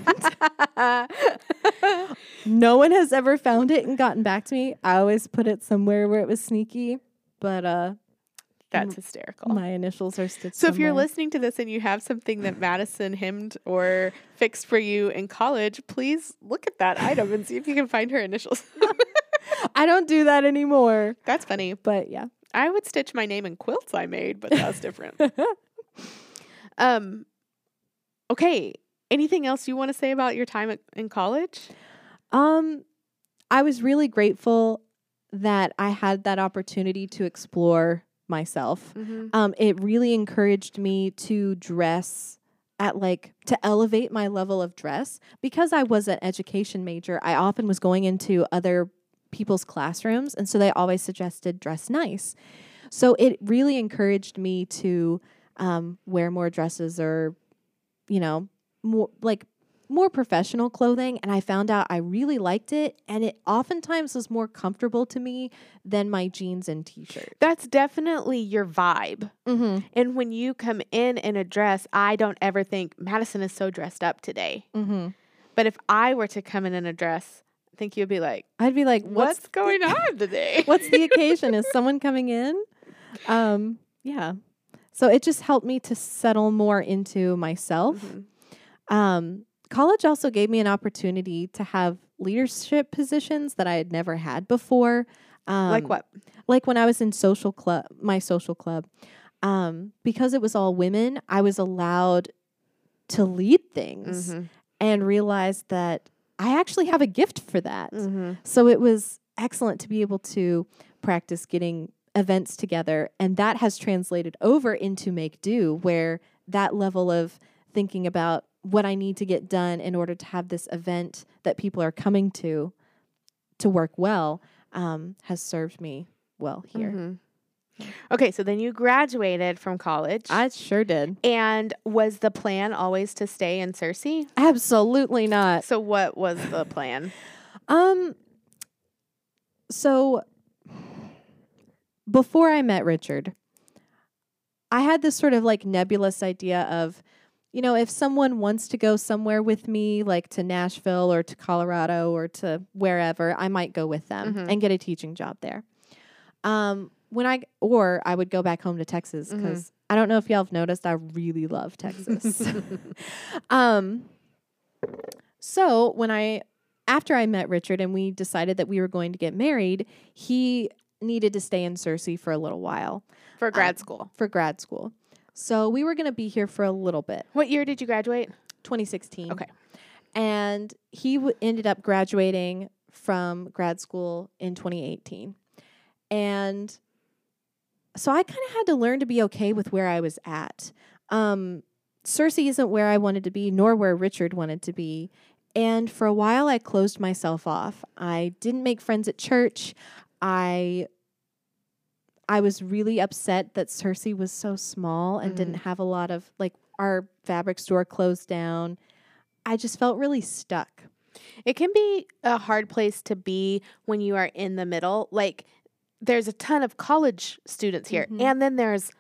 [SPEAKER 2] No one has ever found it and gotten back to me. I always put it somewhere where it was sneaky, but uh
[SPEAKER 1] That's hysterical.
[SPEAKER 2] My initials are stitched.
[SPEAKER 1] so if you're
[SPEAKER 2] somewhere.
[SPEAKER 1] listening to this and you have something that Madison hemmed or fixed for you in college, please look at that item and see if you can find her initials. [laughs]
[SPEAKER 2] I don't do that anymore.
[SPEAKER 1] That's funny.
[SPEAKER 2] But yeah.
[SPEAKER 1] I would stitch my name in quilts I made, but that's different. [laughs] um okay, anything else you want to say about your time at, in college?
[SPEAKER 2] Um, I was really grateful that I had that opportunity to explore myself.
[SPEAKER 1] Mm-hmm.
[SPEAKER 2] Um, it really encouraged me to dress at like to elevate my level of dress because I was an education major. I often was going into other people's classrooms, and so they always suggested dress nice. So it really encouraged me to um, wear more dresses or, you know, more like more professional clothing and I found out I really liked it and it oftentimes was more comfortable to me than my jeans and t-shirt.
[SPEAKER 1] That's definitely your vibe.
[SPEAKER 2] Mhm.
[SPEAKER 1] And when you come in in a dress, I don't ever think Madison is so dressed up today.
[SPEAKER 2] Mhm.
[SPEAKER 1] But if I were to come in in a dress, I think you'd be like,
[SPEAKER 2] I'd be like
[SPEAKER 1] "What's,
[SPEAKER 2] what's
[SPEAKER 1] going on today?" [laughs]
[SPEAKER 2] what's the [laughs] occasion? Is someone coming in? Um yeah. So it just helped me to settle more into myself.
[SPEAKER 1] Mhm.
[SPEAKER 2] Um college also gave me an opportunity to have leadership positions that I had never had before. Um,
[SPEAKER 1] like what?
[SPEAKER 2] like when I was in social club, my social club, um, because it was all women, I was allowed to lead things
[SPEAKER 1] Mhm.
[SPEAKER 2] and realized that I actually have a gift for that.
[SPEAKER 1] Mhm.
[SPEAKER 2] So it was excellent to be able to practice getting events together. And that has translated over into Make Do, where that level of thinking about what I need to get done in order to have this event that people are coming to to work well um, has served me well here.
[SPEAKER 1] Mhm. Okay, so then you graduated from college.
[SPEAKER 2] I sure did.
[SPEAKER 1] and was the plan always to stay in Searcy?
[SPEAKER 2] Absolutely not.
[SPEAKER 1] So what was the plan?
[SPEAKER 2] Um so before I met Richard, I had this sort of like nebulous idea of you know, if someone wants to go somewhere with me, like to Nashville or to Colorado or to wherever, I might go with them
[SPEAKER 1] Mhm.
[SPEAKER 2] and get a teaching job there. Um, when I or I would go back home to Texas because I don't know if y'all have noticed, I really love Texas. [laughs] [laughs] um, so when I after I met Richard and we decided that we were going to get married, he needed to stay in Searcy for a little while
[SPEAKER 1] For grad
[SPEAKER 2] Um,
[SPEAKER 1] school.
[SPEAKER 2] for grad school. So we were going to be here for a little bit.
[SPEAKER 1] What year did you graduate?
[SPEAKER 2] 2016.
[SPEAKER 1] Okay.
[SPEAKER 2] And he w- ended up graduating from grad school in 2018. And so I kind of had to learn to be okay with where I was at. Um, Searcy isn't where I wanted to be, nor where Richard wanted to be. And for a while, I closed myself off. I didn't make friends at church. I I was really upset that Searcy was so small and
[SPEAKER 1] Mhm.
[SPEAKER 2] didn't have a lot of like our fabric store closed down. I just felt really stuck.
[SPEAKER 1] It can be a hard place to be when you are in the middle. Like there's a ton of college students here
[SPEAKER 2] Mhm.
[SPEAKER 1] and then there's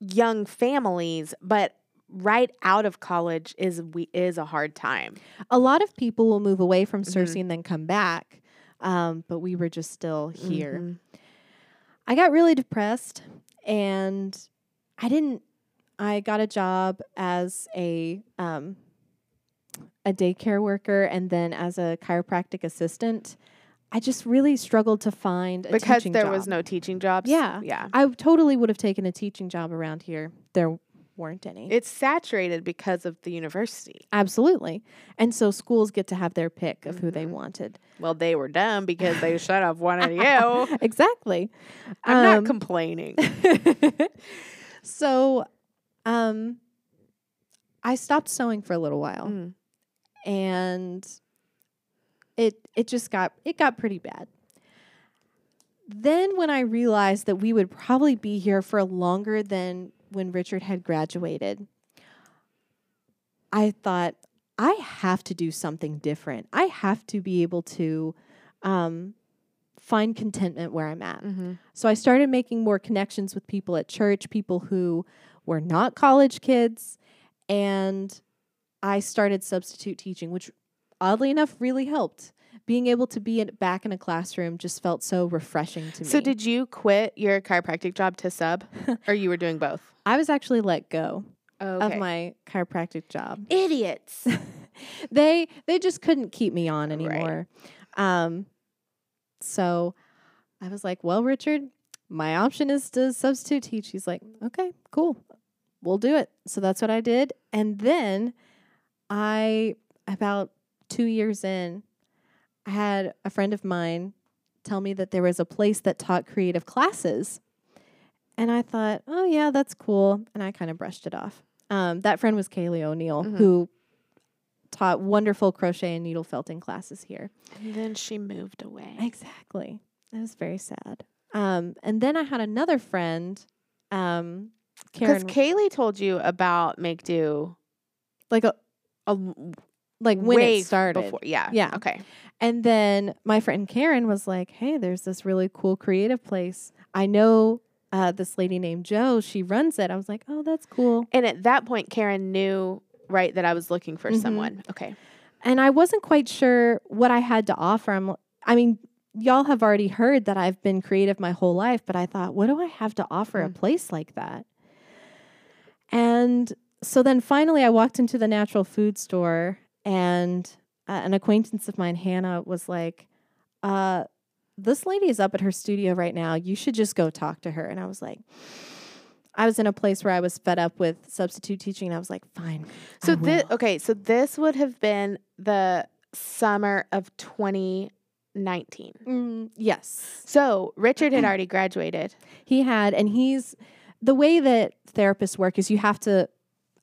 [SPEAKER 1] young families, but right out of college is we is a hard time.
[SPEAKER 2] A lot of people will move away from. Searcy and then come back, um, but we were just still here.
[SPEAKER 1] Mhm.
[SPEAKER 2] I got really depressed and I didn't I got a job as a um a daycare worker and then as a chiropractic assistant. I just really struggled to find a
[SPEAKER 1] Because there was no teaching jobs.
[SPEAKER 2] Yeah.
[SPEAKER 1] Yeah.
[SPEAKER 2] I totally would have taken a teaching job around here. There weren't any.
[SPEAKER 1] It's saturated because of the university.
[SPEAKER 2] Absolutely. And so schools get to have their pick of who they
[SPEAKER 1] Mhm.
[SPEAKER 2] wanted.
[SPEAKER 1] Well, they were dumb because they should have wanted you.
[SPEAKER 2] exactly.
[SPEAKER 1] I'm
[SPEAKER 2] Um,
[SPEAKER 1] not complaining. [laughs]
[SPEAKER 2] so um I stopped sewing for a little while
[SPEAKER 1] Mm.
[SPEAKER 2] and it it just got it got pretty bad. Then when I realized that we would probably be here for longer than when Richard had graduated, I thought I have to do something different. I have to be able to um, find contentment where I'm at.
[SPEAKER 1] Mm-hmm.
[SPEAKER 2] So I started making more connections with people at church, people who were not college kids, and I started substitute teaching, which oddly enough really helped being able to be in, back in a classroom just felt so refreshing to me.
[SPEAKER 1] So did you quit your chiropractic job to sub, [laughs] or you were doing both?
[SPEAKER 2] I was actually let go
[SPEAKER 1] Okay.
[SPEAKER 2] of my chiropractic job.
[SPEAKER 1] idiots. [laughs]
[SPEAKER 2] they they just couldn't keep me on anymore. Um, so I was like, "Well, Richard, my option is to substitute teach." He's like, "Okay, cool, we'll do it." So that's what I did, and then I about two years in, had a friend of mine tell me that there was a place that taught creative classes. And I thought, oh, yeah, that's cool. And I kind of brushed it off. Um, that friend was Kaylee O'Neill,
[SPEAKER 1] Mhm.
[SPEAKER 2] who taught wonderful crochet and needle felting classes here.
[SPEAKER 1] and then she moved away.
[SPEAKER 2] Exactly. That was very sad. Um, and then I had another friend, um,
[SPEAKER 1] Because Kaylee told you about Make Do
[SPEAKER 2] like a,
[SPEAKER 1] a
[SPEAKER 2] like when it started.
[SPEAKER 1] Before. Yeah.
[SPEAKER 2] Yeah.
[SPEAKER 1] Okay.
[SPEAKER 2] And then my friend Karen was like, "Hey, there's this really cool creative place. I know uh, this lady named Joe. She runs it." I was like, "Oh, that's cool."
[SPEAKER 1] And at that point, Karen knew right that I was looking for
[SPEAKER 2] Mhm.
[SPEAKER 1] someone. Okay.
[SPEAKER 2] And I wasn't quite sure what I had to offer. I'm, I mean, y'all have already heard that I've been creative my whole life, but I thought, what do I have to offer a
[SPEAKER 1] Mm.
[SPEAKER 2] place like that? And so then finally, I walked into the natural food store, and uh, an acquaintance of mine, Hannah, was like, uh, "This lady is up at her studio right now. You should just go talk to her." And I was like. I was in a place where I was fed up with substitute teaching, and I was like, "Fine."
[SPEAKER 1] So this
[SPEAKER 2] will."
[SPEAKER 1] okay, so this would have been the summer of 2019.
[SPEAKER 2] Mm, yes,
[SPEAKER 1] So Richard had already graduated.
[SPEAKER 2] He had, and he's the way that therapists work is you have to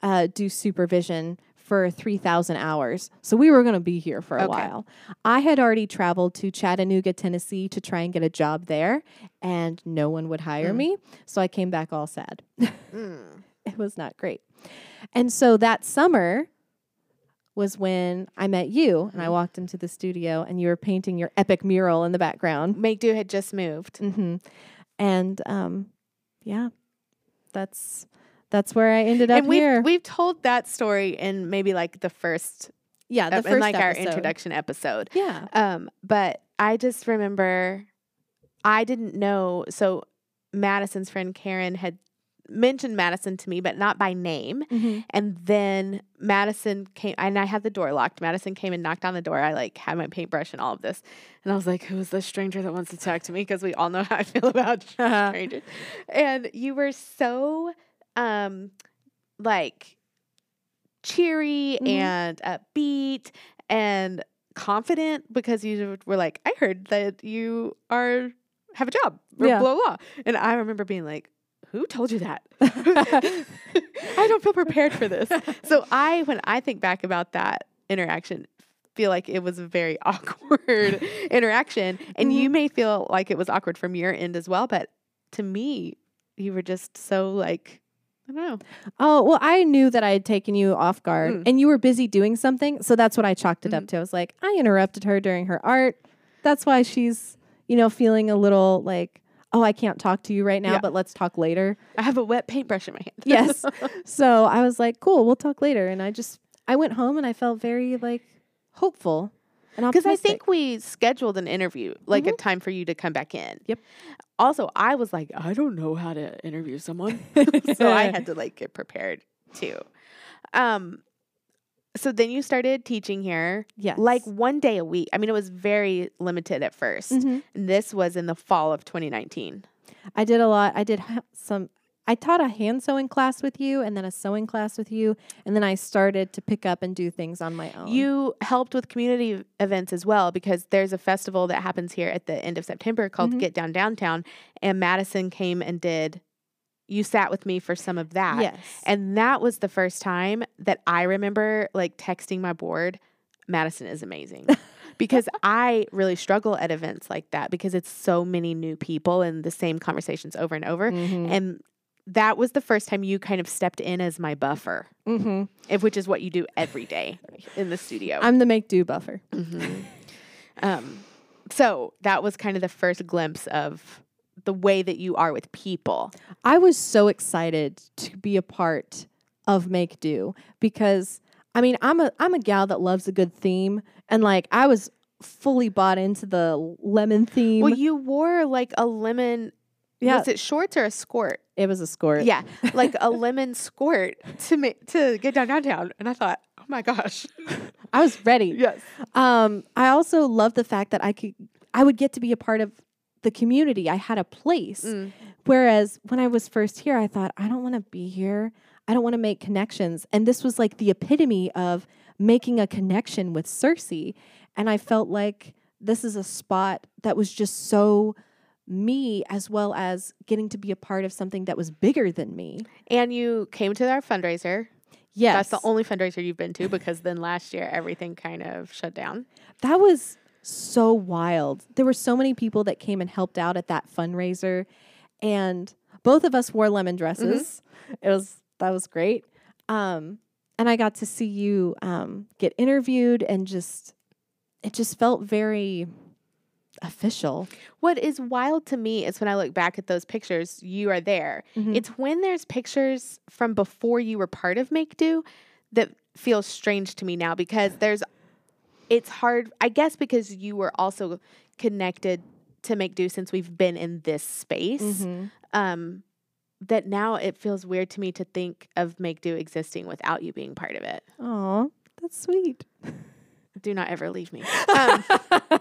[SPEAKER 2] uh, do supervision for 3,000 hours. So we were going to be here for a
[SPEAKER 1] Okay.
[SPEAKER 2] while. I had already traveled to Chattanooga, Tennessee to try and get a job there, and no one would hire
[SPEAKER 1] Mm.
[SPEAKER 2] me. So I came back all sad. [laughs]
[SPEAKER 1] Mm.
[SPEAKER 2] it was not great. And so that summer was when I met you, and I
[SPEAKER 1] Mhm.
[SPEAKER 2] walked into the studio, and you were painting your epic mural in the background.
[SPEAKER 1] Make Do had just moved.
[SPEAKER 2] hmm And um, yeah, that's that's where I ended up
[SPEAKER 1] And we've
[SPEAKER 2] here.
[SPEAKER 1] we've told that story in maybe like the first
[SPEAKER 2] yeah, the
[SPEAKER 1] ep-
[SPEAKER 2] first
[SPEAKER 1] in like our introduction episode.
[SPEAKER 2] Yeah.
[SPEAKER 1] Um, but I just remember I didn't know. So Madison's friend Karen had mentioned Madison to me, but not by name.
[SPEAKER 2] Mm-hmm.
[SPEAKER 1] And then Madison came, and I had the door locked. Madison came and knocked on the door. I like had my paintbrush and all of this, and I was like, "Who is this stranger that wants to talk to me?" Because we all know how I feel [laughs] about strangers. And you were so, um, like cheery
[SPEAKER 2] Mhm.
[SPEAKER 1] and upbeat and confident because you were like, "I heard that you are have a job." Or
[SPEAKER 2] Yeah.
[SPEAKER 1] Blah blah. And I remember being like, "Who told you that?" [laughs] [laughs] I don't feel prepared for this. So I, when I think back about that interaction, feel like it was a very [laughs] awkward interaction, and you may feel like it was awkward from your end as well. But to me, you were just so like, I don't know.
[SPEAKER 2] Oh, well, I knew that I had taken you off guard
[SPEAKER 1] Mm.
[SPEAKER 2] and you were busy doing something. So that's what I chalked it up
[SPEAKER 1] Mhm.
[SPEAKER 2] to. I was like, I interrupted her during her art. That's why she's, you know, feeling a little like, oh, I can't talk to you right now,
[SPEAKER 1] Yeah.
[SPEAKER 2] but let's talk later.
[SPEAKER 1] I have a wet paintbrush in my hand.
[SPEAKER 2] Yes. [laughs] so I was like, cool, we'll talk later. And I just, I went home and I felt very like hopeful
[SPEAKER 1] Because I think we scheduled an interview, like a time for you to come back in.
[SPEAKER 2] Yep.
[SPEAKER 1] Also, I was like, I don't know how to interview someone. [laughs] [laughs] so I had to like get prepared too. Um so then you started teaching here
[SPEAKER 2] yes.
[SPEAKER 1] like one day a week. I mean, it was very limited at 1st
[SPEAKER 2] Mhm.
[SPEAKER 1] And this was in the fall of 2019.
[SPEAKER 2] I did a lot. I did some. I taught a hand sewing class with you, and then a sewing class with you, and then I started to pick up and do things on my own.
[SPEAKER 1] You helped with community events as well because there's a festival that happens here at the end of September called
[SPEAKER 2] Mhm.
[SPEAKER 1] Get Down Downtown. And Madison came and did, you sat with me for some of that.
[SPEAKER 2] yes,
[SPEAKER 1] And that was the first time that I remember like texting my board, Madison is amazing. [laughs] because I really struggle at events like that because it's so many new people and the same conversations over and over.
[SPEAKER 2] Mhm.
[SPEAKER 1] And that was the first time you kind of stepped in as my buffer,
[SPEAKER 2] Mhm.
[SPEAKER 1] if, which is what you do every day in the studio.
[SPEAKER 2] I'm the make do buffer.
[SPEAKER 1] Mhm. um, so that was kind of the first glimpse of the way that you are with people.
[SPEAKER 2] I was so excited to be a part of Make Do because I mean I'm a I'm a gal that loves a good theme and like I was fully bought into the lemon theme.
[SPEAKER 1] Well, you wore like a lemon.
[SPEAKER 2] Yeah.
[SPEAKER 1] Was it shorts or a skirt?
[SPEAKER 2] it was a squirt.
[SPEAKER 1] Yeah, like a [laughs] lemon skirt to make to get down downtown. And I thought, oh my gosh,
[SPEAKER 2] I was ready.
[SPEAKER 1] yes.
[SPEAKER 2] Um, I also love the fact that I could, I would get to be a part of the community. I had a place.
[SPEAKER 1] Mm.
[SPEAKER 2] Whereas when I was first here, I thought, I don't want to be here. I don't want to make connections. And this was like the epitome of making a connection with Searcy. And I felt like this is a spot that was just so me, as well as getting to be a part of something that was bigger than me.
[SPEAKER 1] And you came to our fundraiser.
[SPEAKER 2] Yes.
[SPEAKER 1] That's the only fundraiser you've been to because then last year everything kind of shut down.
[SPEAKER 2] That was so wild. There were so many people that came and helped out at that fundraiser, and both of us wore lemon dresses. It was that was great. Um, and I got to see you um, get interviewed, and just it just felt very official.
[SPEAKER 1] What is wild to me is when I look back at those pictures, you are there.
[SPEAKER 2] Mhm.
[SPEAKER 1] It's when there's pictures from before you were part of Make Do that feels strange to me now because there's it's hard I guess because you were also connected to Make Do since we've been in this space.
[SPEAKER 2] Mhm.
[SPEAKER 1] Um that now it feels weird to me to think of Make Do existing without you being part of it.
[SPEAKER 2] Aw, that's sweet. [laughs]
[SPEAKER 1] Do not ever leave me. Um, [laughs]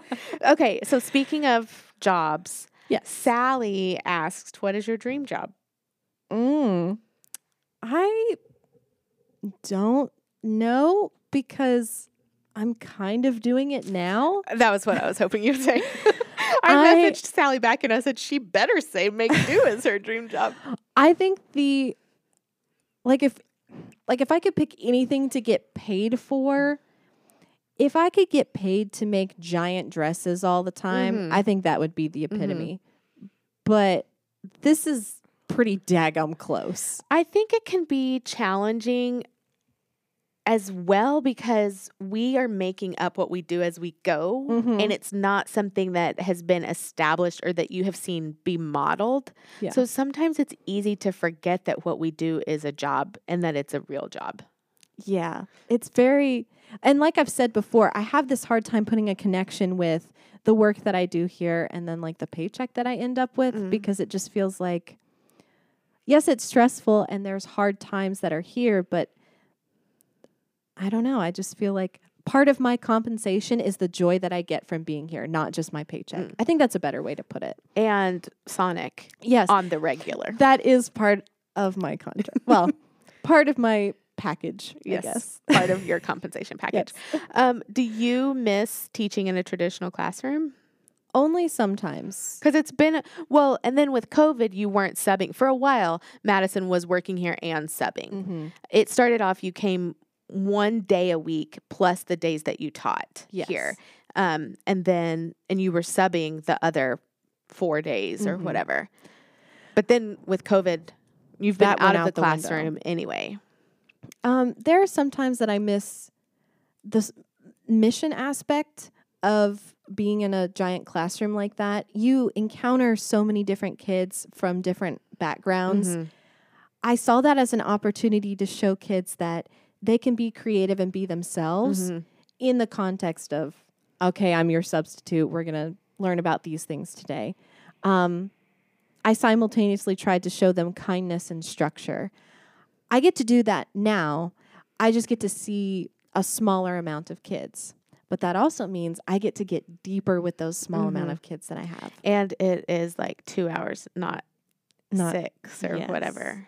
[SPEAKER 1] okay, so speaking of jobs,
[SPEAKER 2] Yes.
[SPEAKER 1] Sally asked, "What is your dream job?"
[SPEAKER 2] Mm. I don't know because I'm kind of doing it now.
[SPEAKER 1] That was what I was hoping you'd say. [laughs] I,
[SPEAKER 2] I-
[SPEAKER 1] messaged Sally back and I said she better say make do [laughs] is her dream job.
[SPEAKER 2] I think the like if like if I could pick anything to get paid for, if I could get paid to make giant dresses all the time,
[SPEAKER 1] Mhm.
[SPEAKER 2] I think that would be the epitome. But this is pretty daggum close.
[SPEAKER 1] I think it can be challenging as well because we are making up what we do as we go
[SPEAKER 2] Mhm.
[SPEAKER 1] and it's not something that has been established or that you have seen be modeled.
[SPEAKER 2] Yeah.
[SPEAKER 1] So sometimes it's easy to forget that what we do is a job and that it's a real job.
[SPEAKER 2] Yeah. It's very, and like I've said before, I have this hard time putting a connection with the work that I do here and then like the paycheck that I end up with
[SPEAKER 1] Mhm.
[SPEAKER 2] because it just feels like, yes, it's stressful and there's hard times that are here, but I don't know. I just feel like part of my compensation is the joy that I get from being here, not just my paycheck.
[SPEAKER 1] Mm.
[SPEAKER 2] I think that's a better way to put it.
[SPEAKER 1] And Sonic
[SPEAKER 2] Yes.
[SPEAKER 1] on the regular.
[SPEAKER 2] that is part of my contract. well, [laughs] part of my package,
[SPEAKER 1] Yes.
[SPEAKER 2] I guess. [laughs]
[SPEAKER 1] Part of your compensation package.
[SPEAKER 2] Yes.
[SPEAKER 1] Um, do you miss teaching in a traditional classroom?
[SPEAKER 2] Only sometimes.
[SPEAKER 1] Because it's been, well, and then with COVID, you weren't subbing. For a while, Madison was working here and subbing.
[SPEAKER 2] Mm-hmm.
[SPEAKER 1] It started off, you came one day a week plus the days that you taught
[SPEAKER 2] Yes.
[SPEAKER 1] here. Um, and then, and you were subbing the other four days or
[SPEAKER 2] Mhm.
[SPEAKER 1] whatever. But then with COVID, you've been
[SPEAKER 2] That
[SPEAKER 1] out of
[SPEAKER 2] out
[SPEAKER 1] the classroom anyway.
[SPEAKER 2] Um, there are some times that I miss the mission aspect of being in a giant classroom like that. You encounter so many different kids from different backgrounds.
[SPEAKER 1] Mhm.
[SPEAKER 2] I saw that as an opportunity to show kids that they can be creative and be themselves
[SPEAKER 1] Mhm.
[SPEAKER 2] in the context of, okay, I'm your substitute. We're going to learn about these things today. Um, I simultaneously tried to show them kindness and structure. I get to do that now. I just get to see a smaller amount of kids. But that also means I get to get deeper with those small amount
[SPEAKER 1] Mhm.
[SPEAKER 2] of kids that I have.
[SPEAKER 1] And it is like two hours, not,
[SPEAKER 2] Not-
[SPEAKER 1] six or
[SPEAKER 2] yes.
[SPEAKER 1] whatever.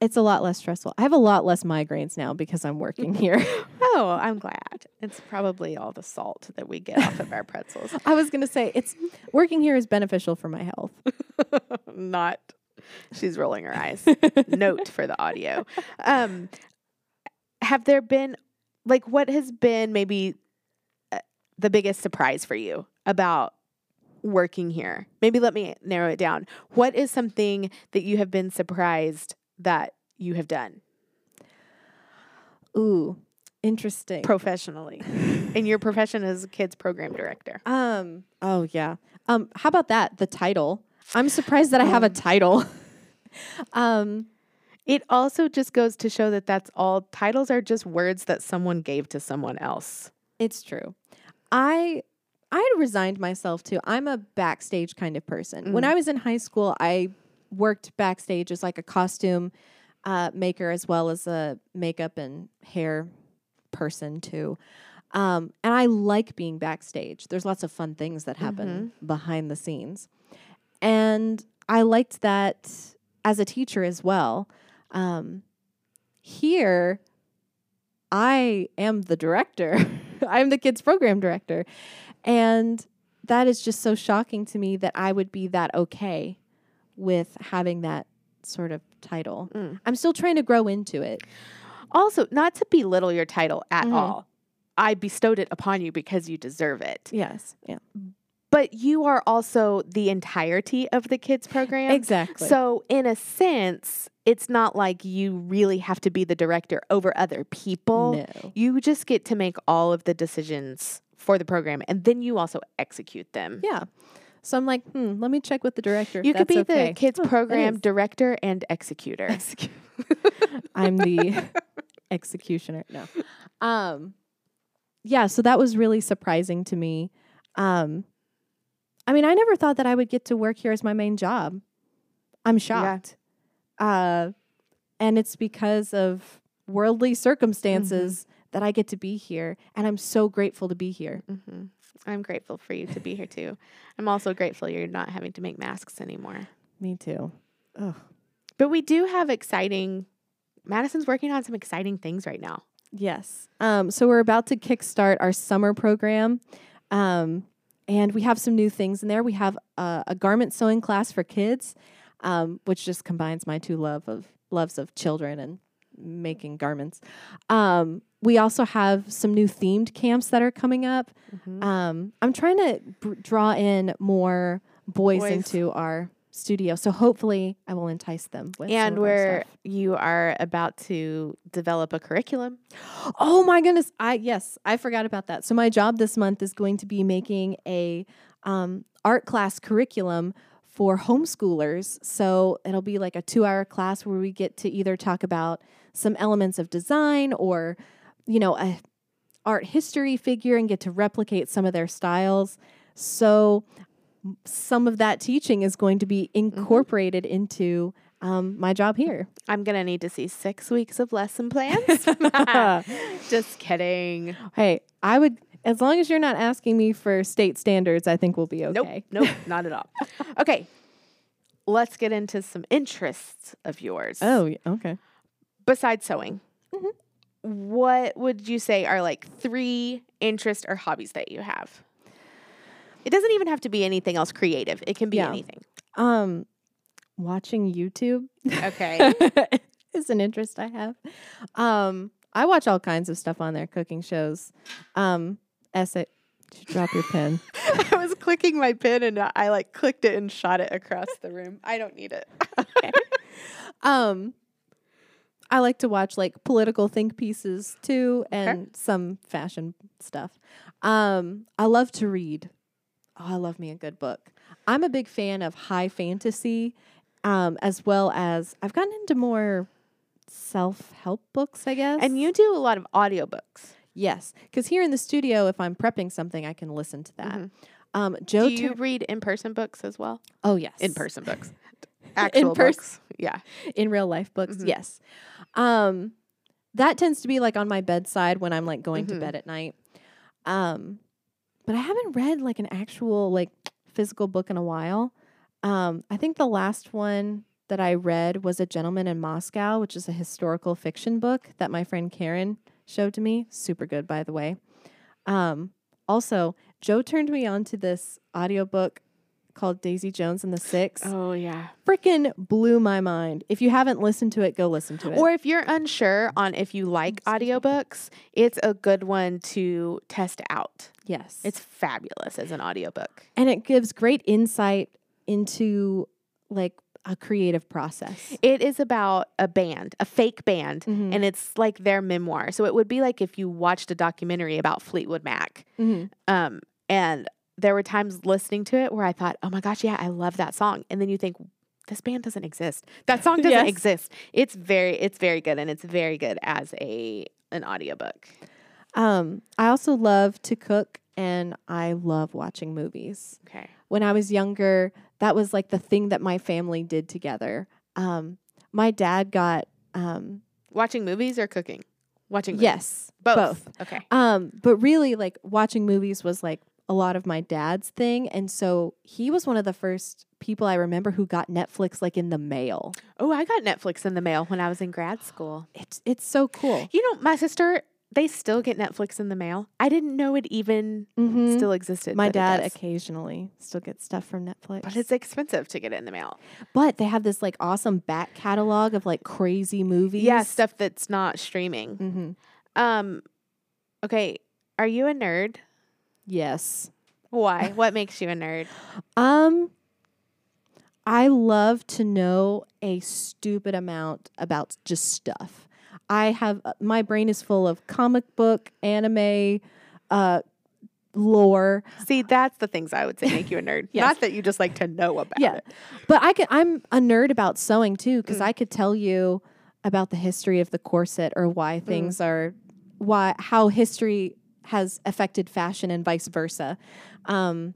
[SPEAKER 2] It's a lot less stressful. I have a lot less migraines now because I'm working [laughs] here.
[SPEAKER 1] Oh, I'm glad. It's probably all the salt that we get off of our pretzels. [laughs]
[SPEAKER 2] I was going to say it's working here is beneficial for my health. [laughs]
[SPEAKER 1] Not. She's rolling her eyes. [laughs] Note for the audio. Um, have there been, like, what has been maybe uh, the biggest surprise for you about working here? Maybe let me narrow it down. What is something that you have been surprised that you have done
[SPEAKER 2] Ooh, interesting.
[SPEAKER 1] professionally [laughs] in your profession as a kids program director?
[SPEAKER 2] Um. Oh yeah. Um. How about that? The title. I'm surprised that I have a title. [laughs] um.
[SPEAKER 1] It also just goes to show that that's all titles are just words that someone gave to someone else.
[SPEAKER 2] It's true. I I had resigned myself to. I'm a backstage kind of person. When
[SPEAKER 1] Mhm.
[SPEAKER 2] I was in high school, I worked backstage as like a costume uh, maker as well as a makeup and hair person too. Um, and I like being backstage. There's lots of fun things that happen behind the scenes, and I liked that as a teacher as well. Um, here, I am the director. [laughs] I'm the kids program director. And that is just so shocking to me that I would be that okay with having that sort of title.
[SPEAKER 1] Mm.
[SPEAKER 2] I'm still trying to grow into it.
[SPEAKER 1] Also, not to belittle your title at
[SPEAKER 2] Mhm.
[SPEAKER 1] all. I bestowed it upon you because you deserve it.
[SPEAKER 2] Yes. Yeah.
[SPEAKER 1] But you are also the entirety of the kids program.
[SPEAKER 2] Exactly.
[SPEAKER 1] So, in a sense, it's not like you really have to be the director over other people.
[SPEAKER 2] no.
[SPEAKER 1] You just get to make all of the decisions for the program and then you also execute them.
[SPEAKER 2] Yeah. So I'm like, hmm, let me check with the director.
[SPEAKER 1] You could be
[SPEAKER 2] okay.
[SPEAKER 1] the kids
[SPEAKER 2] Oh,
[SPEAKER 1] program director and executor. [laughs]
[SPEAKER 2] I'm the [laughs] executioner. No. Um yeah, so that was really surprising to me. Um I mean, I never thought that I would get to work here as my main job. I'm shocked. Uh and it's because of worldly circumstances that I get to be here and I'm so grateful to be here.
[SPEAKER 1] hmm I'm grateful for you to be here too. I'm also grateful you're not having to make masks anymore.
[SPEAKER 2] Me too. Ugh.
[SPEAKER 1] But we do have exciting. Madison's working on some exciting things right now.
[SPEAKER 2] Yes. Um, so we're about to kickstart our summer program. Um, and we have some new things in there. We have a, a garment sewing class for kids, um, which just combines my two love of loves of children and making garments. Um, we also have some new themed camps that are coming up. Um, I'm trying to br- draw in more boys,
[SPEAKER 1] Boys.
[SPEAKER 2] into our studio, so hopefully I will entice them
[SPEAKER 1] and where you are about to develop a curriculum.
[SPEAKER 2] Oh my goodness. I yes, I forgot about that. So my job this month is going to be making a um, art class curriculum for homeschoolers. So it'll be like a 2-hour class where we get to either talk about some elements of design or you know, a art history figure and get to replicate some of their styles. So some of that teaching is going to be incorporated into um, my job here.
[SPEAKER 1] I'm gonna need to see six weeks of lesson plans. [laughs] [laughs] Just kidding.
[SPEAKER 2] Hey, I would, as long as you're not asking me for state standards, I think we'll be okay.
[SPEAKER 1] Nope, nope, [laughs] not at all. Okay, let's get into some interests of yours.
[SPEAKER 2] Oh, okay.
[SPEAKER 1] besides sewing,
[SPEAKER 2] Mhm.
[SPEAKER 1] what would you say are like three interests or hobbies that you have? It doesn't even have to be anything else creative. It can be
[SPEAKER 2] Yeah.
[SPEAKER 1] anything.
[SPEAKER 2] Um, watching YouTube
[SPEAKER 1] Okay. [laughs]
[SPEAKER 2] is an interest I have. Um, I watch all kinds of stuff on there, cooking shows. Um, essay. You drop your pen? [laughs]
[SPEAKER 1] I was clicking my pen and I like clicked it and shot it across the room. I don't need it. [laughs]
[SPEAKER 2] Um, I like to watch like political think pieces too, and some fashion stuff. Um, I love to read. Oh, I love me a good book. I'm a big fan of high fantasy, um, as well as I've gotten into more self help books. I guess,
[SPEAKER 1] And you do a lot of audiobooks.
[SPEAKER 2] yes, because here in the studio, if I'm prepping something, I can listen to that.
[SPEAKER 1] Mhm.
[SPEAKER 2] Um, Joe,
[SPEAKER 1] do you
[SPEAKER 2] Tur-
[SPEAKER 1] read in person books as well?
[SPEAKER 2] oh yes,
[SPEAKER 1] In person books. [laughs] Actual
[SPEAKER 2] pers-
[SPEAKER 1] books. Yeah.
[SPEAKER 2] in real life books
[SPEAKER 1] Mhm.
[SPEAKER 2] yes um that tends to be like on my bedside when i'm like going
[SPEAKER 1] Mhm.
[SPEAKER 2] to bed at night um but i haven't read like an actual like physical book in a while. Um i think the last one that i read was a gentleman in moscow which is a historical fiction book that my friend karen showed to me. Super good by the way. Um also joe turned me on to this audiobook called daisy jones and the six
[SPEAKER 1] Oh yeah.
[SPEAKER 2] freaking blew my mind. If you haven't listened to it, go listen to it.
[SPEAKER 1] Or if you're unsure on if you like audiobooks, it's a good one to test out.
[SPEAKER 2] yes,
[SPEAKER 1] It's fabulous as an audiobook.
[SPEAKER 2] and it gives great insight into like a creative process.
[SPEAKER 1] It is about a band, a fake band,
[SPEAKER 2] Mhm.
[SPEAKER 1] and it's like their memoir. So it would be like if you watched a documentary about Fleetwood Mac.
[SPEAKER 2] Mhm.
[SPEAKER 1] Um, and there were times listening to it where I thought, oh my gosh, yeah, I love that song. And then you think, this band doesn't exist. That song doesn't
[SPEAKER 2] Yes.
[SPEAKER 1] exist. It's very, it's very good, and it's very good as a an audiobook.
[SPEAKER 2] Um, I also love to cook and I love watching movies.
[SPEAKER 1] Okay.
[SPEAKER 2] When I was younger, that was like the thing that my family did together. Um, my dad got um,
[SPEAKER 1] Watching movies or cooking? Watching movies.
[SPEAKER 2] yes,
[SPEAKER 1] Both.
[SPEAKER 2] both.
[SPEAKER 1] Okay.
[SPEAKER 2] Um, but really, like watching movies was like a lot of my dad's thing, and so he was one of the first people I remember who got Netflix like in the mail.
[SPEAKER 1] Oh, I got Netflix in the mail when I was in grad school. [gasps]
[SPEAKER 2] It's it's so cool.
[SPEAKER 1] You know, my sister, they still get Netflix in the mail. I didn't know it even
[SPEAKER 2] Mhm.
[SPEAKER 1] still existed.
[SPEAKER 2] My dad occasionally still gets stuff from Netflix,
[SPEAKER 1] but it's expensive to get it in the mail.
[SPEAKER 2] but they have this like awesome back catalog of like crazy movies.
[SPEAKER 1] Yeah, stuff that's not streaming.
[SPEAKER 2] Mm-hmm.
[SPEAKER 1] Um, okay. Are you a nerd?
[SPEAKER 2] Yes.
[SPEAKER 1] Why? what makes you a nerd?
[SPEAKER 2] Um, I love to know a stupid amount about just stuff. I have uh, my brain is full of comic book, anime, uh, lore.
[SPEAKER 1] See, that's the things I would say make you a nerd. [laughs]
[SPEAKER 2] Yes.
[SPEAKER 1] Not that you just like to know about
[SPEAKER 2] Yeah,
[SPEAKER 1] it.
[SPEAKER 2] but I could. I'm a nerd about sewing too because
[SPEAKER 1] Mm.
[SPEAKER 2] I could tell you about the history of the corset or why
[SPEAKER 1] Mm.
[SPEAKER 2] things are, why how history has affected fashion and vice versa. Um,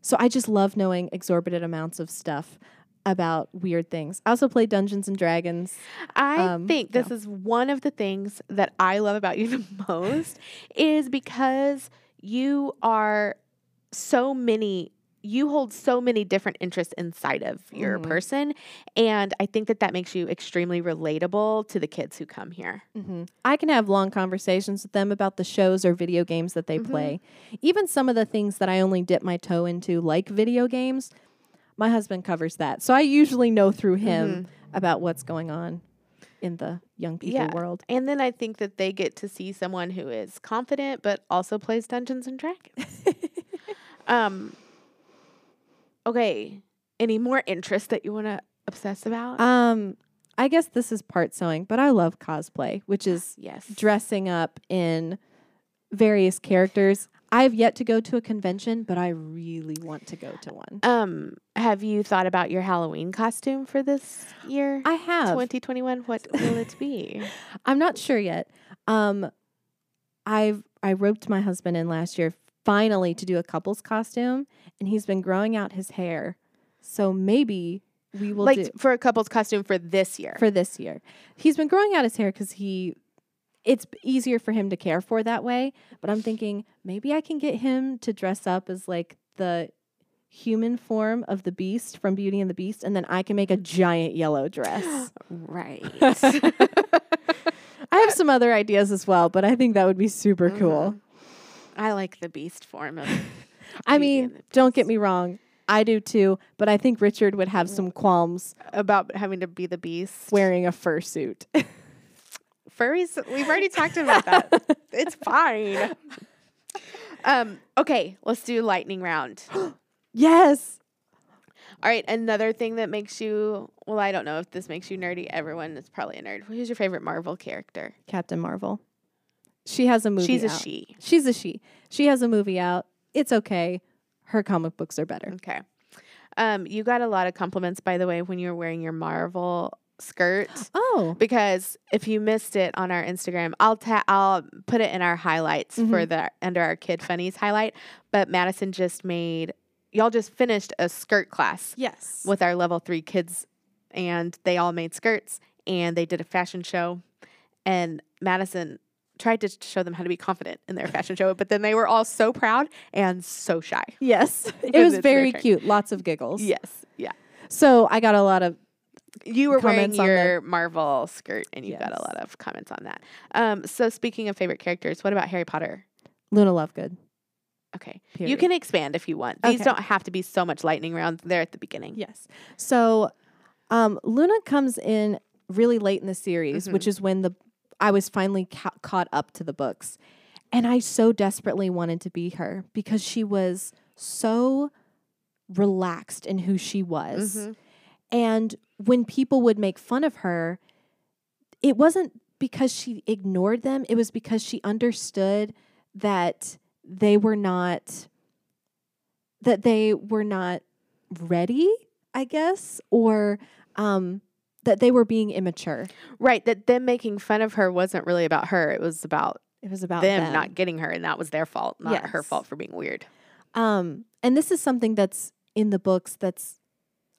[SPEAKER 2] so I just love knowing exorbitant amounts of stuff about weird things. I also play Dungeons and Dragons.
[SPEAKER 1] I
[SPEAKER 2] Um,
[SPEAKER 1] think this is one of the things that I love about you [laughs] the most is because you are so many you hold so many different interests inside of your
[SPEAKER 2] Mhm.
[SPEAKER 1] person and I think that that makes you extremely relatable to the kids who come here.
[SPEAKER 2] I can have long conversations with them about the shows or video games that they
[SPEAKER 1] Mhm.
[SPEAKER 2] play. Even some of the things that I only dip my toe into, like video games, my husband covers that. So I usually know through him about what's going on in the young people
[SPEAKER 1] Yeah.
[SPEAKER 2] world.
[SPEAKER 1] And then I think that they get to see someone who is confident but also plays Dungeons and Dragons. [laughs] um okay, any more interests that you want to obsess about?
[SPEAKER 2] Um, I guess this is part sewing, but I love cosplay, which is
[SPEAKER 1] yes.
[SPEAKER 2] dressing up in various characters. I've yet to go to a convention, but I really want to go to one.
[SPEAKER 1] Um, have you thought about your Halloween costume for this year?
[SPEAKER 2] I have.
[SPEAKER 1] 2021. What [laughs] will it be?
[SPEAKER 2] I'm not sure yet. Um, I've I roped my husband in last year finally to do a couple's costume, and he's been growing out his hair. So maybe we will
[SPEAKER 1] like
[SPEAKER 2] do
[SPEAKER 1] for a couple's costume for this year.
[SPEAKER 2] for this year. He's been growing out his hair because he it's easier for him to care for that way. But I'm thinking maybe I can get him to dress up as like the human form of the beast from Beauty and the Beast, and then I can make a giant yellow dress. [gasps]
[SPEAKER 1] right. [laughs]
[SPEAKER 2] I have some other ideas as well, but I think that would be super cool. Mm-hmm.
[SPEAKER 1] I like the beast form of. [laughs]
[SPEAKER 2] I mean, don't get me wrong. I do too, but I think Richard would have some qualms
[SPEAKER 1] about having to be the beast.
[SPEAKER 2] wearing a fursuit. [laughs]
[SPEAKER 1] furries? We've already talked about that. [laughs] it's fine. Um. Okay. Let's do lightning round. [gasps]
[SPEAKER 2] yes.
[SPEAKER 1] All right. Another thing that makes you. Well, I don't know if this makes you nerdy. Everyone is probably a nerd. Who's your favorite Marvel character?
[SPEAKER 2] Captain Marvel. She has a movie
[SPEAKER 1] She's a she.
[SPEAKER 2] She's a she. She has a movie out. It's okay. Her comic books are better.
[SPEAKER 1] Okay. Um. You got a lot of compliments, by the way, when you were wearing your Marvel skirt.
[SPEAKER 2] Oh.
[SPEAKER 1] because if you missed it on our Instagram, I'll ta- I'll put it in our highlights for the under our kid funnies highlight. But Madison just made y'all just finished a skirt class
[SPEAKER 2] Yes.
[SPEAKER 1] with our level three kids, and they all made skirts and they did a fashion show, and Madison tried to show them how to be confident in their fashion show, but then they were all so proud and so shy.
[SPEAKER 2] Yes. [laughs] [laughs] it was very cute. Lots of giggles.
[SPEAKER 1] Yes, yeah.
[SPEAKER 2] So I got a lot of
[SPEAKER 1] You were wearing your Marvel skirt, and you got a lot of comments on that. Um, so speaking of favorite characters, what about Harry Potter?
[SPEAKER 2] Luna Lovegood.
[SPEAKER 1] Okay, you can expand if you want. These
[SPEAKER 2] Okay.
[SPEAKER 1] don't have to be so much lightning rounds. They're at the beginning.
[SPEAKER 2] Yes. So um, Luna comes in really late in the series, which is when the I was finally ca- caught up to the books. And I so desperately wanted to be her because she was so relaxed in who she was.
[SPEAKER 1] Mhm.
[SPEAKER 2] And when people would make fun of her, it wasn't because she ignored them, it was because she understood that they were not that they were not ready, I guess, or um that they were being immature.
[SPEAKER 1] Right. That them making fun of her wasn't really about her. It was about
[SPEAKER 2] It was about
[SPEAKER 1] them,
[SPEAKER 2] them.
[SPEAKER 1] not getting her, and that was their fault, not her fault for being weird.
[SPEAKER 2] Um, and this is something that's in the books that's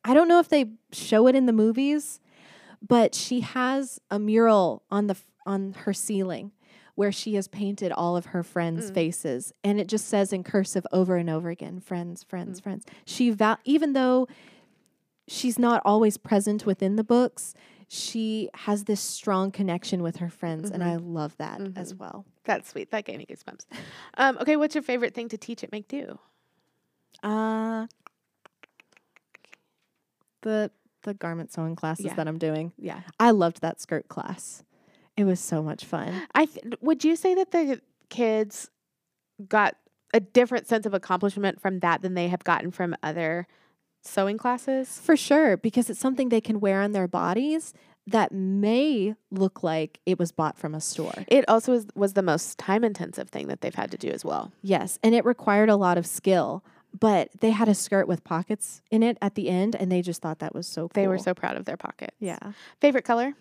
[SPEAKER 2] I don't know if they show it in the movies, but she has a mural on the on her ceiling where she has painted all of her friends'
[SPEAKER 1] Mm.
[SPEAKER 2] faces and it just says in cursive over and over again, friends, friends,
[SPEAKER 1] Mm.
[SPEAKER 2] friends. She val- even though she's not always present within the books, she has this strong connection with her friends and
[SPEAKER 1] Mhm.
[SPEAKER 2] I love that as
[SPEAKER 1] Mhm.
[SPEAKER 2] well.
[SPEAKER 1] That's sweet. That gave me goosebumps. Um, okay, what's your favorite thing to teach at Make Do?
[SPEAKER 2] Uh the the garment sewing classes
[SPEAKER 1] Yeah.
[SPEAKER 2] that I'm doing.
[SPEAKER 1] Yeah.
[SPEAKER 2] I loved that skirt class. It was so much fun.
[SPEAKER 1] I th- would you say that the kids got a different sense of accomplishment from that than they have gotten from other sewing classes?
[SPEAKER 2] For sure, because it's something they can wear on their bodies that may look like it was bought from a store.
[SPEAKER 1] It also was, was the most time intensive thing that they've had to do as well.
[SPEAKER 2] Yes, and it required a lot of skill, but they had a skirt with pockets in it at the end and they just thought that was so cool.
[SPEAKER 1] They were so proud of their pockets.
[SPEAKER 2] Yeah.
[SPEAKER 1] Favorite color?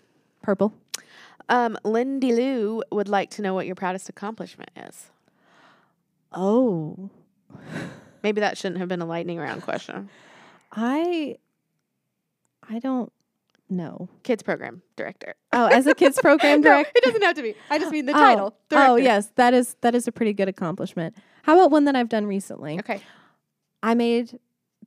[SPEAKER 2] Purple.
[SPEAKER 1] Um, Lindy Lou would like to know what your proudest accomplishment is.
[SPEAKER 2] Oh.
[SPEAKER 1] Maybe that shouldn't have been a lightning round question.
[SPEAKER 2] I I don't know.
[SPEAKER 1] Kids program director.
[SPEAKER 2] Oh, as a kids [laughs] program
[SPEAKER 1] No,
[SPEAKER 2] director.
[SPEAKER 1] it doesn't have to be. I just mean the
[SPEAKER 2] Oh,
[SPEAKER 1] title.
[SPEAKER 2] Oh yes, that is that is a pretty good accomplishment. How about one that I've done recently?
[SPEAKER 1] Okay.
[SPEAKER 2] I made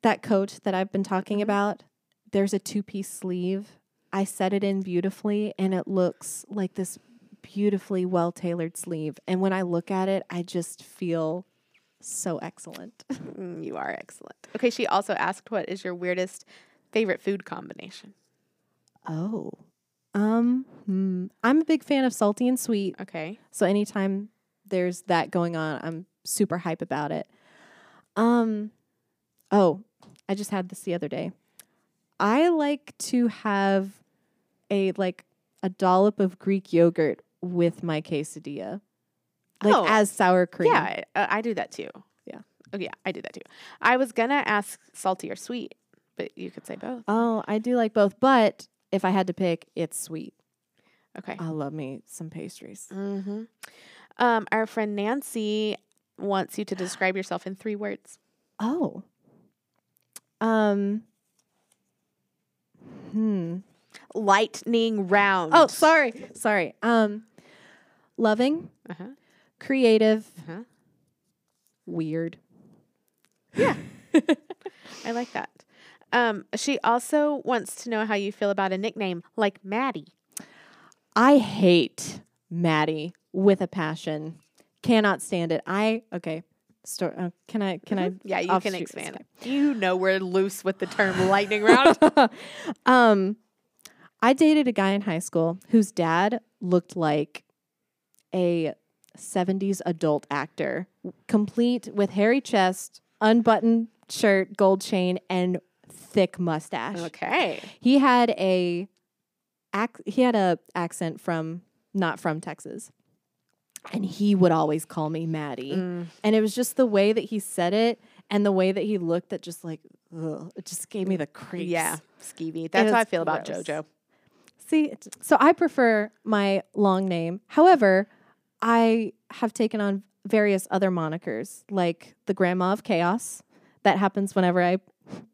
[SPEAKER 2] that coat that I've been talking
[SPEAKER 1] Mhm.
[SPEAKER 2] about. There's a two piece sleeve. I set it in beautifully and it looks like this beautifully well tailored sleeve. And when I look at it, I just feel so excellent. [laughs]
[SPEAKER 1] Mm, you are excellent. Okay, she also asked what is your weirdest favorite food combination?
[SPEAKER 2] Oh. Um, hmm. I'm a big fan of salty and sweet.
[SPEAKER 1] Okay.
[SPEAKER 2] So anytime there's that going on, I'm super hype about it. Um oh, I just had this the other day. I like to have a like a dollop of Greek yogurt with my quesadilla. Like
[SPEAKER 1] Oh,
[SPEAKER 2] as sour cream.
[SPEAKER 1] Yeah, I, uh, I do that too.
[SPEAKER 2] Yeah.
[SPEAKER 1] Oh, yeah, I do that too. I was gonna ask salty or sweet, but you could say both.
[SPEAKER 2] Oh, I do like both, but if I had to pick, it's sweet.
[SPEAKER 1] Okay.
[SPEAKER 2] I love me some pastries.
[SPEAKER 1] Mm-hmm. Um, our friend Nancy wants you to describe yourself in three words.
[SPEAKER 2] Oh. Um Hmm.
[SPEAKER 1] Lightning round.
[SPEAKER 2] Oh, sorry. Sorry. Um loving,
[SPEAKER 1] Uh-huh.
[SPEAKER 2] Creative,
[SPEAKER 1] Uh-huh.
[SPEAKER 2] weird. Yeah. [laughs]
[SPEAKER 1] I like that. Um, she also wants to know how you feel about a nickname like Maddie.
[SPEAKER 2] I hate Maddie with a passion. Cannot stand it. I okay. Sto- uh, can I can
[SPEAKER 1] Mhm. Yeah, you can expand. You know we're loose with the term [laughs] lightning round. [laughs]
[SPEAKER 2] Um I dated a guy in high school whose dad looked like a 70s adult actor, complete with hairy chest, unbuttoned shirt, gold chain and thick mustache.
[SPEAKER 1] okay.
[SPEAKER 2] He had a ac- he had a accent from not from Texas. And he would always call me Maddie.
[SPEAKER 1] Mm.
[SPEAKER 2] And it was just the way that he said it and the way that he looked that just like ugh, it just gave me the creeps.
[SPEAKER 1] Yeah, skeevy. That's how I feel about. JoJo.
[SPEAKER 2] See, so I prefer my long name. However, I have taken on various other monikers, like the Grandma of Chaos. That happens whenever I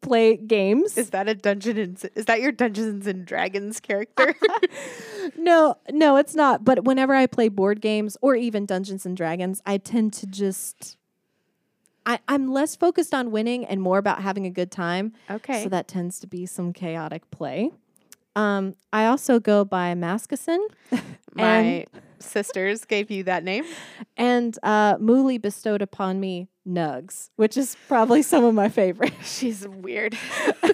[SPEAKER 2] play games.
[SPEAKER 1] Is that a Dungeon and is that your Dungeons and Dragons character? [laughs] [laughs]
[SPEAKER 2] no, no, it's not. But whenever I play board games or even Dungeons and Dragons, I tend to just I, I'm less focused on winning and more about having a good time.
[SPEAKER 1] okay.
[SPEAKER 2] So that tends to be some chaotic play. Um, I also go by Maskison. [laughs]
[SPEAKER 1] My sisters gave you that name.
[SPEAKER 2] And uh, Mooly bestowed upon me Nugs, which is probably some of my favorites. [laughs]
[SPEAKER 1] She's weird.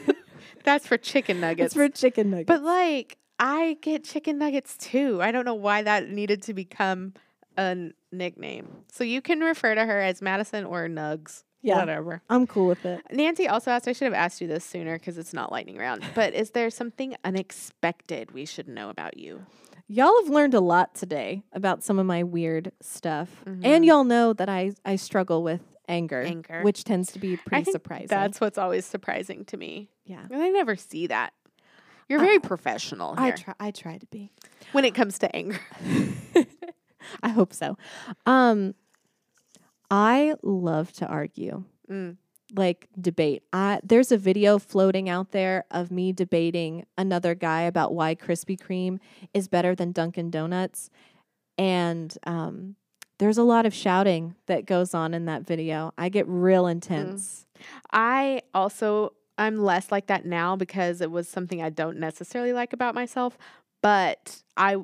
[SPEAKER 1] [laughs] That's for chicken nuggets.
[SPEAKER 2] It's for chicken nuggets.
[SPEAKER 1] but like, I get chicken nuggets too. I don't know why that needed to become a nickname. So you can refer to her as Madison or Nugs.
[SPEAKER 2] Yeah.
[SPEAKER 1] Whatever.
[SPEAKER 2] I'm cool with it.
[SPEAKER 1] Nancy also asked, I should have asked you this sooner because it's not lightning round, [laughs] but is there something unexpected we should know about you?
[SPEAKER 2] Y'all have learned a lot today about some of my weird stuff.
[SPEAKER 1] Mhm.
[SPEAKER 2] And y'all know that I, I struggle with anger,
[SPEAKER 1] Anger.
[SPEAKER 2] which tends to be
[SPEAKER 1] I
[SPEAKER 2] pretty
[SPEAKER 1] think
[SPEAKER 2] surprising.
[SPEAKER 1] That's what's always surprising to me.
[SPEAKER 2] yeah.
[SPEAKER 1] I never see that. You're very professional
[SPEAKER 2] I try I try to be.
[SPEAKER 1] when it comes to anger. [laughs]
[SPEAKER 2] I hope so. Um, I love to argue,
[SPEAKER 1] Mm.
[SPEAKER 2] like debate. I there's a video floating out there of me debating another guy about why Krispy Kreme is better than Dunkin' Donuts, and um, there's a lot of shouting that goes on in that video. I get real intense.
[SPEAKER 1] I also I'm less like that now because it was something I don't necessarily like about myself, but I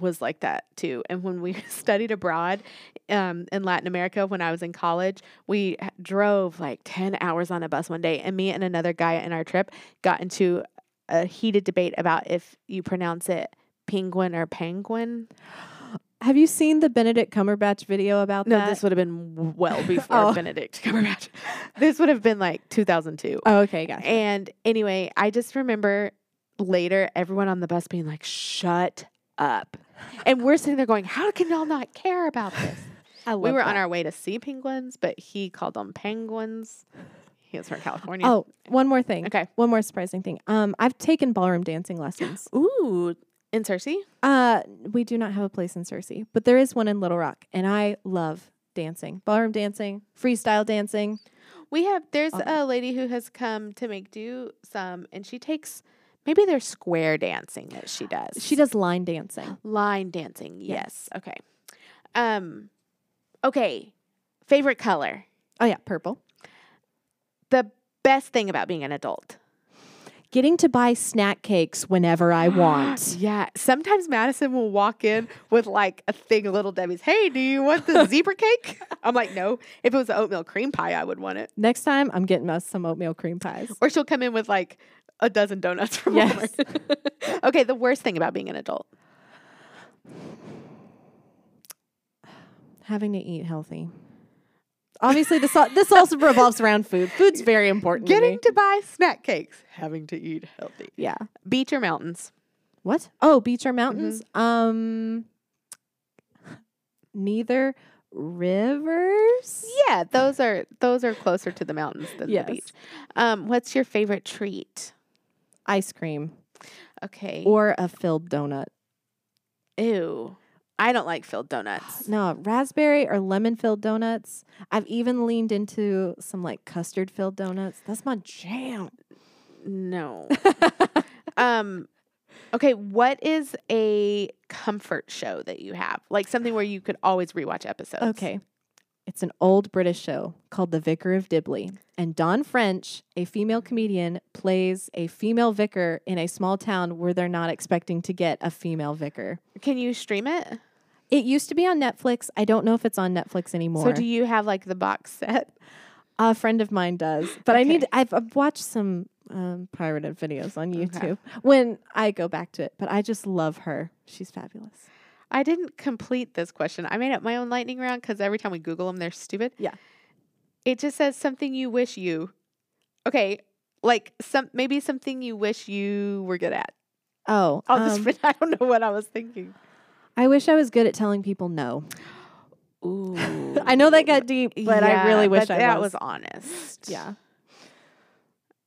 [SPEAKER 1] was like that too. And when we [laughs] studied abroad um, in Latin America when I was in college, we drove like 10 hours on a bus one day, and me and another guy in our trip got into a heated debate about if you pronounce it penguin or penguin.
[SPEAKER 2] Have you seen the Benedict Cumberbatch video about
[SPEAKER 1] No,
[SPEAKER 2] that?
[SPEAKER 1] No, this would have been well [laughs] before
[SPEAKER 2] Oh.
[SPEAKER 1] Benedict Cumberbatch. [laughs] this would have been like 2002.
[SPEAKER 2] oh, okay, gotcha.
[SPEAKER 1] And anyway, I just remember later everyone on the bus being like, shut up. And we're sitting there going, how can y'all not care about this?
[SPEAKER 2] I
[SPEAKER 1] we were on our way to see penguins, but he called them penguins. He is from California.
[SPEAKER 2] Oh, one more thing.
[SPEAKER 1] okay.
[SPEAKER 2] One more surprising thing. Um, I've taken ballroom dancing lessons. [gasps]
[SPEAKER 1] Ooh, in Searcy?
[SPEAKER 2] Uh, we do not have a place in Searcy, but there is one in Little Rock, and I love dancing, ballroom dancing, freestyle dancing.
[SPEAKER 1] We have, there's a lady who has come to make do some, and she takes, maybe there's square dancing that she does.
[SPEAKER 2] She does line dancing.
[SPEAKER 1] Line dancing.
[SPEAKER 2] Yes.
[SPEAKER 1] Yes. Okay. Um, okay. Favorite color.
[SPEAKER 2] Oh yeah, purple.
[SPEAKER 1] The best thing about being an adult.
[SPEAKER 2] Getting to buy snack cakes whenever I [gasps] want.
[SPEAKER 1] Yeah. Sometimes Madison will walk in with like a thing of little Debbie's. Hey, do you want the [laughs] zebra cake? I'm like, no. If it was oatmeal cream pie, I would want it.
[SPEAKER 2] Next time, I'm getting us some oatmeal cream pies.
[SPEAKER 1] Or she'll come in with like a dozen donuts [laughs] from
[SPEAKER 2] Yes.
[SPEAKER 1] Walmart. [laughs] okay. The worst thing about being an adult.
[SPEAKER 2] Having to eat healthy. Obviously, this this also revolves around food. Food's very important. to me.
[SPEAKER 1] Getting to buy snack cakes. Having to eat healthy.
[SPEAKER 2] yeah.
[SPEAKER 1] Beach or mountains?
[SPEAKER 2] What? Oh, beach or mountains? Um, neither rivers.
[SPEAKER 1] Yeah, those are those are closer to the mountains than
[SPEAKER 2] Yes.
[SPEAKER 1] the beach. Um, what's your favorite treat?
[SPEAKER 2] Ice cream
[SPEAKER 1] Okay.
[SPEAKER 2] or a filled donut.
[SPEAKER 1] Ew. I don't like filled donuts. [gasps]
[SPEAKER 2] No, raspberry or lemon filled donuts. I've even leaned into some like custard filled donuts. That's my jam.
[SPEAKER 1] No. [laughs] um okay, what is a comfort show that you have? Like something where you could always rewatch episodes.
[SPEAKER 2] Okay. It's an old British show called The Vicar of Dibley. And Dawn French, a female comedian, plays a female vicar in a small town where they're not expecting to get a female vicar.
[SPEAKER 1] Can you stream it?
[SPEAKER 2] It used to be on Netflix. I don't know if it's on Netflix anymore.
[SPEAKER 1] So do you have like the box [laughs] set?
[SPEAKER 2] a friend of mine does, but I need I've, I've watched some um, pirated videos on
[SPEAKER 1] Okay.
[SPEAKER 2] YouTube when I go back to it. But I just love her. She's fabulous.
[SPEAKER 1] I didn't complete this question. I made up my own lightning round because every time we Google them, they're stupid.
[SPEAKER 2] Yeah.
[SPEAKER 1] It just says something you wish you. Okay, like some maybe something you wish you were good at.
[SPEAKER 2] Oh,
[SPEAKER 1] I'll
[SPEAKER 2] um,
[SPEAKER 1] just. [laughs] I don't know what I was thinking.
[SPEAKER 2] I wish I was good at telling people no.
[SPEAKER 1] Ooh, [laughs]
[SPEAKER 2] I know that got deep, but I really wish I
[SPEAKER 1] that
[SPEAKER 2] was.
[SPEAKER 1] was honest.
[SPEAKER 2] Yeah.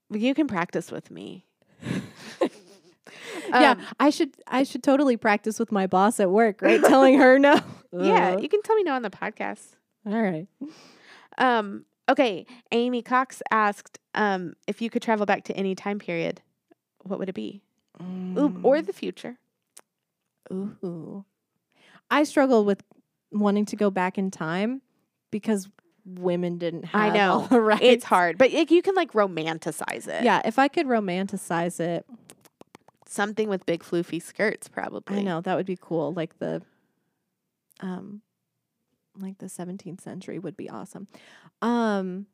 [SPEAKER 1] you can practice with me.
[SPEAKER 2] Yeah,
[SPEAKER 1] Um,
[SPEAKER 2] I should I should totally practice with my boss at work, right? Telling her no. [laughs]
[SPEAKER 1] yeah, you can tell me no on the podcast.
[SPEAKER 2] All right.
[SPEAKER 1] Um, okay, Amy Cox asked um, if you could travel back to any time period, what would it be? Ooh,
[SPEAKER 2] Mm.
[SPEAKER 1] or the future.
[SPEAKER 2] Ooh. I struggle with wanting to go back in time because women didn't have
[SPEAKER 1] I know.
[SPEAKER 2] all the rights.
[SPEAKER 1] It's hard, but like, you can like romanticize it.
[SPEAKER 2] Yeah, if I could romanticize it,
[SPEAKER 1] something with big floofy skirts, probably.
[SPEAKER 2] I know that would be cool. Like the um like the 17th century would be awesome. Um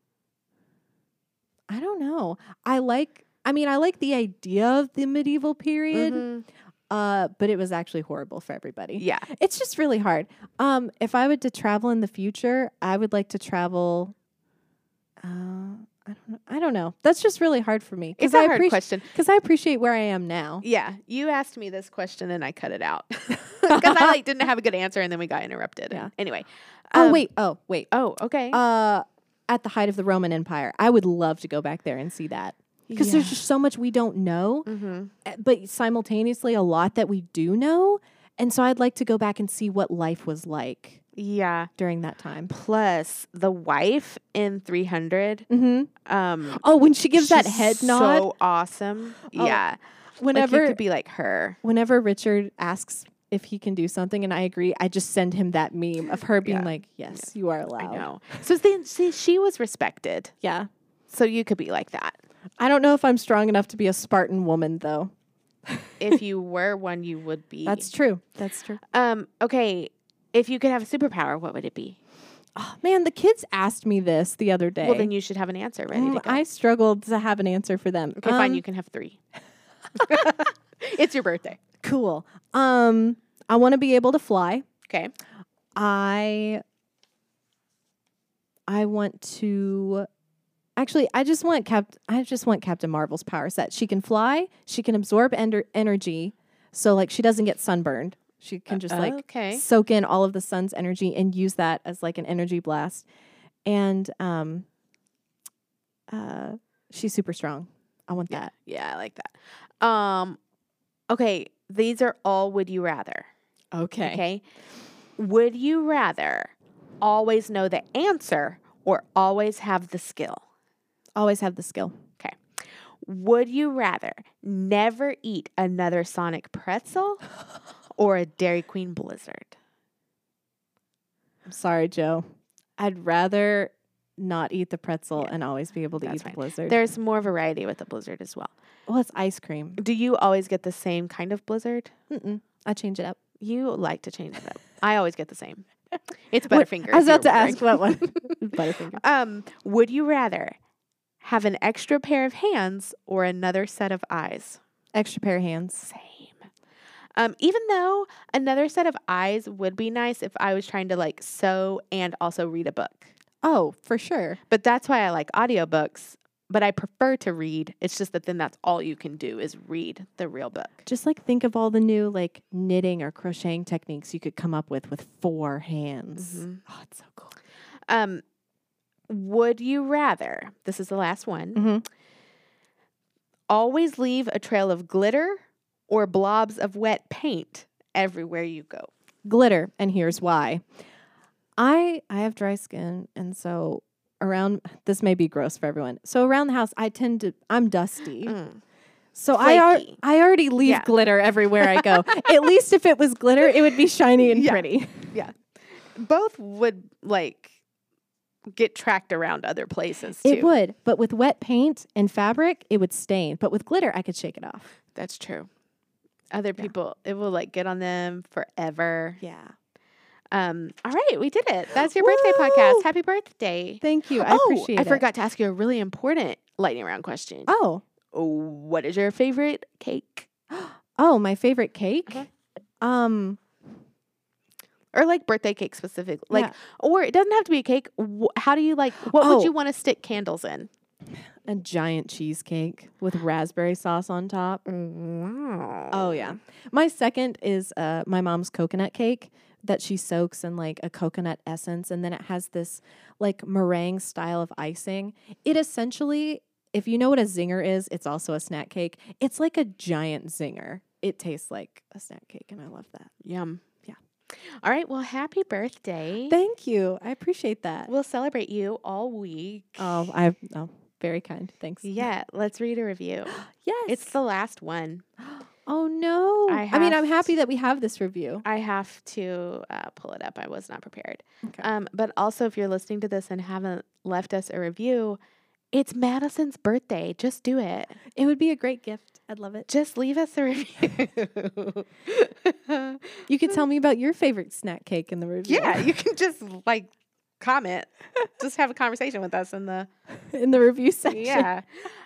[SPEAKER 2] I don't know. I like I mean, I like the idea of the medieval period,
[SPEAKER 1] Mhm.
[SPEAKER 2] uh but it was actually horrible for everybody.
[SPEAKER 1] Yeah,
[SPEAKER 2] It's just really hard. Um, if I were to travel in the future, I would like to travel. Uh, I don't know. I don't know. That's just really hard for me
[SPEAKER 1] it's
[SPEAKER 2] I
[SPEAKER 1] a hard
[SPEAKER 2] appreci-
[SPEAKER 1] question.
[SPEAKER 2] Because I appreciate where I am now.
[SPEAKER 1] Yeah, you asked me this question and I cut it out [laughs] [laughs] because I like didn't have a good answer and then we got interrupted.
[SPEAKER 2] Yeah.
[SPEAKER 1] Anyway.
[SPEAKER 2] Oh
[SPEAKER 1] um,
[SPEAKER 2] wait. Oh wait.
[SPEAKER 1] Oh, okay.
[SPEAKER 2] Uh, at the height of the Roman Empire, I would love to go back there and see that because there's just so much we don't know,
[SPEAKER 1] hmm
[SPEAKER 2] uh, but simultaneously a lot that we do know. And so I'd like to go back and see what life was like
[SPEAKER 1] Yeah.
[SPEAKER 2] during that time.
[SPEAKER 1] Plus the wife in 300.
[SPEAKER 2] Mm-hmm.
[SPEAKER 1] Um,
[SPEAKER 2] Oh, when she gives that head nod,
[SPEAKER 1] So awesome.
[SPEAKER 2] Oh,
[SPEAKER 1] yeah.
[SPEAKER 2] whenever
[SPEAKER 1] like you could be like her.
[SPEAKER 2] whenever Richard asks if he can do something and I agree, I just send him that meme of her being
[SPEAKER 1] Yeah.
[SPEAKER 2] like, "Yes, you are allowed."
[SPEAKER 1] I know. So then, see, she was respected.
[SPEAKER 2] Yeah.
[SPEAKER 1] So you could be like that.
[SPEAKER 2] I don't know if I'm strong enough to be a Spartan woman though.
[SPEAKER 1] if [laughs] you were one, you would be.
[SPEAKER 2] That's true. That's true.
[SPEAKER 1] um. Okay. If you could have a superpower, what would it be?
[SPEAKER 2] Oh, man, the kids asked me this the other day.
[SPEAKER 1] Well, then you should have an answer ready
[SPEAKER 2] Mm,
[SPEAKER 1] to go.
[SPEAKER 2] I struggled to have an answer for them.
[SPEAKER 1] okay, fine.
[SPEAKER 2] Um,
[SPEAKER 1] You can have three. [laughs] it's your birthday.
[SPEAKER 2] Cool. Um, I want to be able to fly.
[SPEAKER 1] Okay.
[SPEAKER 2] I I want to actually I just want Cap I just want Captain Marvel's power set. She can fly, she can absorb ender- energy, so like she doesn't get sunburned. She can just like
[SPEAKER 1] okay.
[SPEAKER 2] soak in all of the sun's energy and use that as like an energy blast. And um uh she's super strong. I want
[SPEAKER 1] Yeah.
[SPEAKER 2] that.
[SPEAKER 1] Yeah, I like that. Um. Okay. These are all would you rather.
[SPEAKER 2] Okay.
[SPEAKER 1] Okay. Would you rather always know the answer or always have the skill?
[SPEAKER 2] Always have the skill. Okay.
[SPEAKER 1] Would you rather never eat another Sonic pretzel [laughs] or a Dairy Queen Blizzard?
[SPEAKER 2] I'm sorry, Joe. I'd rather not eat the pretzel
[SPEAKER 1] Yeah,
[SPEAKER 2] and always be able to
[SPEAKER 1] that's
[SPEAKER 2] eat
[SPEAKER 1] fine.
[SPEAKER 2] the blizzard.
[SPEAKER 1] There's more variety with the Blizzard as well.
[SPEAKER 2] well, it's ice cream.
[SPEAKER 1] Do you always get the same kind of Blizzard?
[SPEAKER 2] Mm-mm. I change it up.
[SPEAKER 1] You like to change it up. I always get the same. It's [laughs] Butterfinger.
[SPEAKER 2] I was about to
[SPEAKER 1] you're
[SPEAKER 2] ask what
[SPEAKER 1] wondering.
[SPEAKER 2] one. [laughs] [laughs] Butterfinger.
[SPEAKER 1] Um, would you rather have an extra pair of hands or another set of eyes?
[SPEAKER 2] Extra pair of hands.
[SPEAKER 1] Same. Um, even though another set of eyes would be nice if I was trying to like sew and also read a book.
[SPEAKER 2] Oh, for sure.
[SPEAKER 1] But that's why I like audiobooks. But I prefer to read. It's just that then that's all you can do is read the real book.
[SPEAKER 2] Just like think of all the new like knitting or crocheting techniques you could come up with with four hands.
[SPEAKER 1] Mhm.
[SPEAKER 2] Oh, it's so cool.
[SPEAKER 1] Um, would you rather? This is the last one.
[SPEAKER 2] Mhm.
[SPEAKER 1] Always leave a trail of glitter or blobs of wet paint everywhere you go.
[SPEAKER 2] Glitter, and here's why. I I have dry skin, and so around this may be gross for everyone. So around the house, I tend to I'm dusty.
[SPEAKER 1] Mm.
[SPEAKER 2] So I ar- I already leave
[SPEAKER 1] Yeah.
[SPEAKER 2] glitter everywhere I go. [laughs] At least if it was glitter, it would be shiny and
[SPEAKER 1] Yeah.
[SPEAKER 2] pretty. Yeah.
[SPEAKER 1] Both would like get tracked around other places too.
[SPEAKER 2] It would, but with wet paint and fabric, it would stain. But with glitter, I could shake it off.
[SPEAKER 1] That's true. Other people, it will like get on them forever.
[SPEAKER 2] Yeah.
[SPEAKER 1] Um, all right, we did it. That's your birthday podcast. Happy birthday.
[SPEAKER 2] Thank you. I
[SPEAKER 1] oh,
[SPEAKER 2] appreciate
[SPEAKER 1] I
[SPEAKER 2] it.
[SPEAKER 1] forgot to ask you a really important lightning round question.
[SPEAKER 2] Oh.
[SPEAKER 1] What is your favorite cake? [gasps]
[SPEAKER 2] Oh, my favorite cake?
[SPEAKER 1] Mhm.
[SPEAKER 2] Um,
[SPEAKER 1] Or like birthday cake specifically? Like,
[SPEAKER 2] Yeah.
[SPEAKER 1] or it doesn't have to be a cake. How do you like? What
[SPEAKER 2] Oh.
[SPEAKER 1] would you want to stick candles in?
[SPEAKER 2] A giant cheesecake with raspberry sauce on top.
[SPEAKER 1] Wow.
[SPEAKER 2] Oh yeah. My second is uh my mom's coconut cake that she soaks in like a coconut essence and then it has this like meringue style of icing. It essentially if you know what a zinger is, it's also a snack cake. It's like a giant zinger. It tastes like a snack cake and I love that.
[SPEAKER 1] Yum.
[SPEAKER 2] Yeah.
[SPEAKER 1] All right. Well, happy birthday.
[SPEAKER 2] Thank you. I appreciate that.
[SPEAKER 1] We'll celebrate you all week.
[SPEAKER 2] Oh, I oh, very kind. Thanks.
[SPEAKER 1] Yeah, let's read a review. [gasps]
[SPEAKER 2] Yes.
[SPEAKER 1] It's the last one. [gasps]
[SPEAKER 2] Oh no.
[SPEAKER 1] I
[SPEAKER 2] I, mean, I'm happy that we have this review.
[SPEAKER 1] I have to uh, pull it up. I was not prepared.
[SPEAKER 2] Okay.
[SPEAKER 1] Um, but also, if you're listening to this and haven't left us a review, it's Madison's birthday. Just do it.
[SPEAKER 2] It would be a great gift. I'd love it.
[SPEAKER 1] Just leave us a review. [laughs]
[SPEAKER 2] You could tell me about your favorite snack cake in the [laughs] review.
[SPEAKER 1] yeah, you can just like comment. just have a conversation with us in the [laughs]
[SPEAKER 2] in the review section.
[SPEAKER 1] yeah.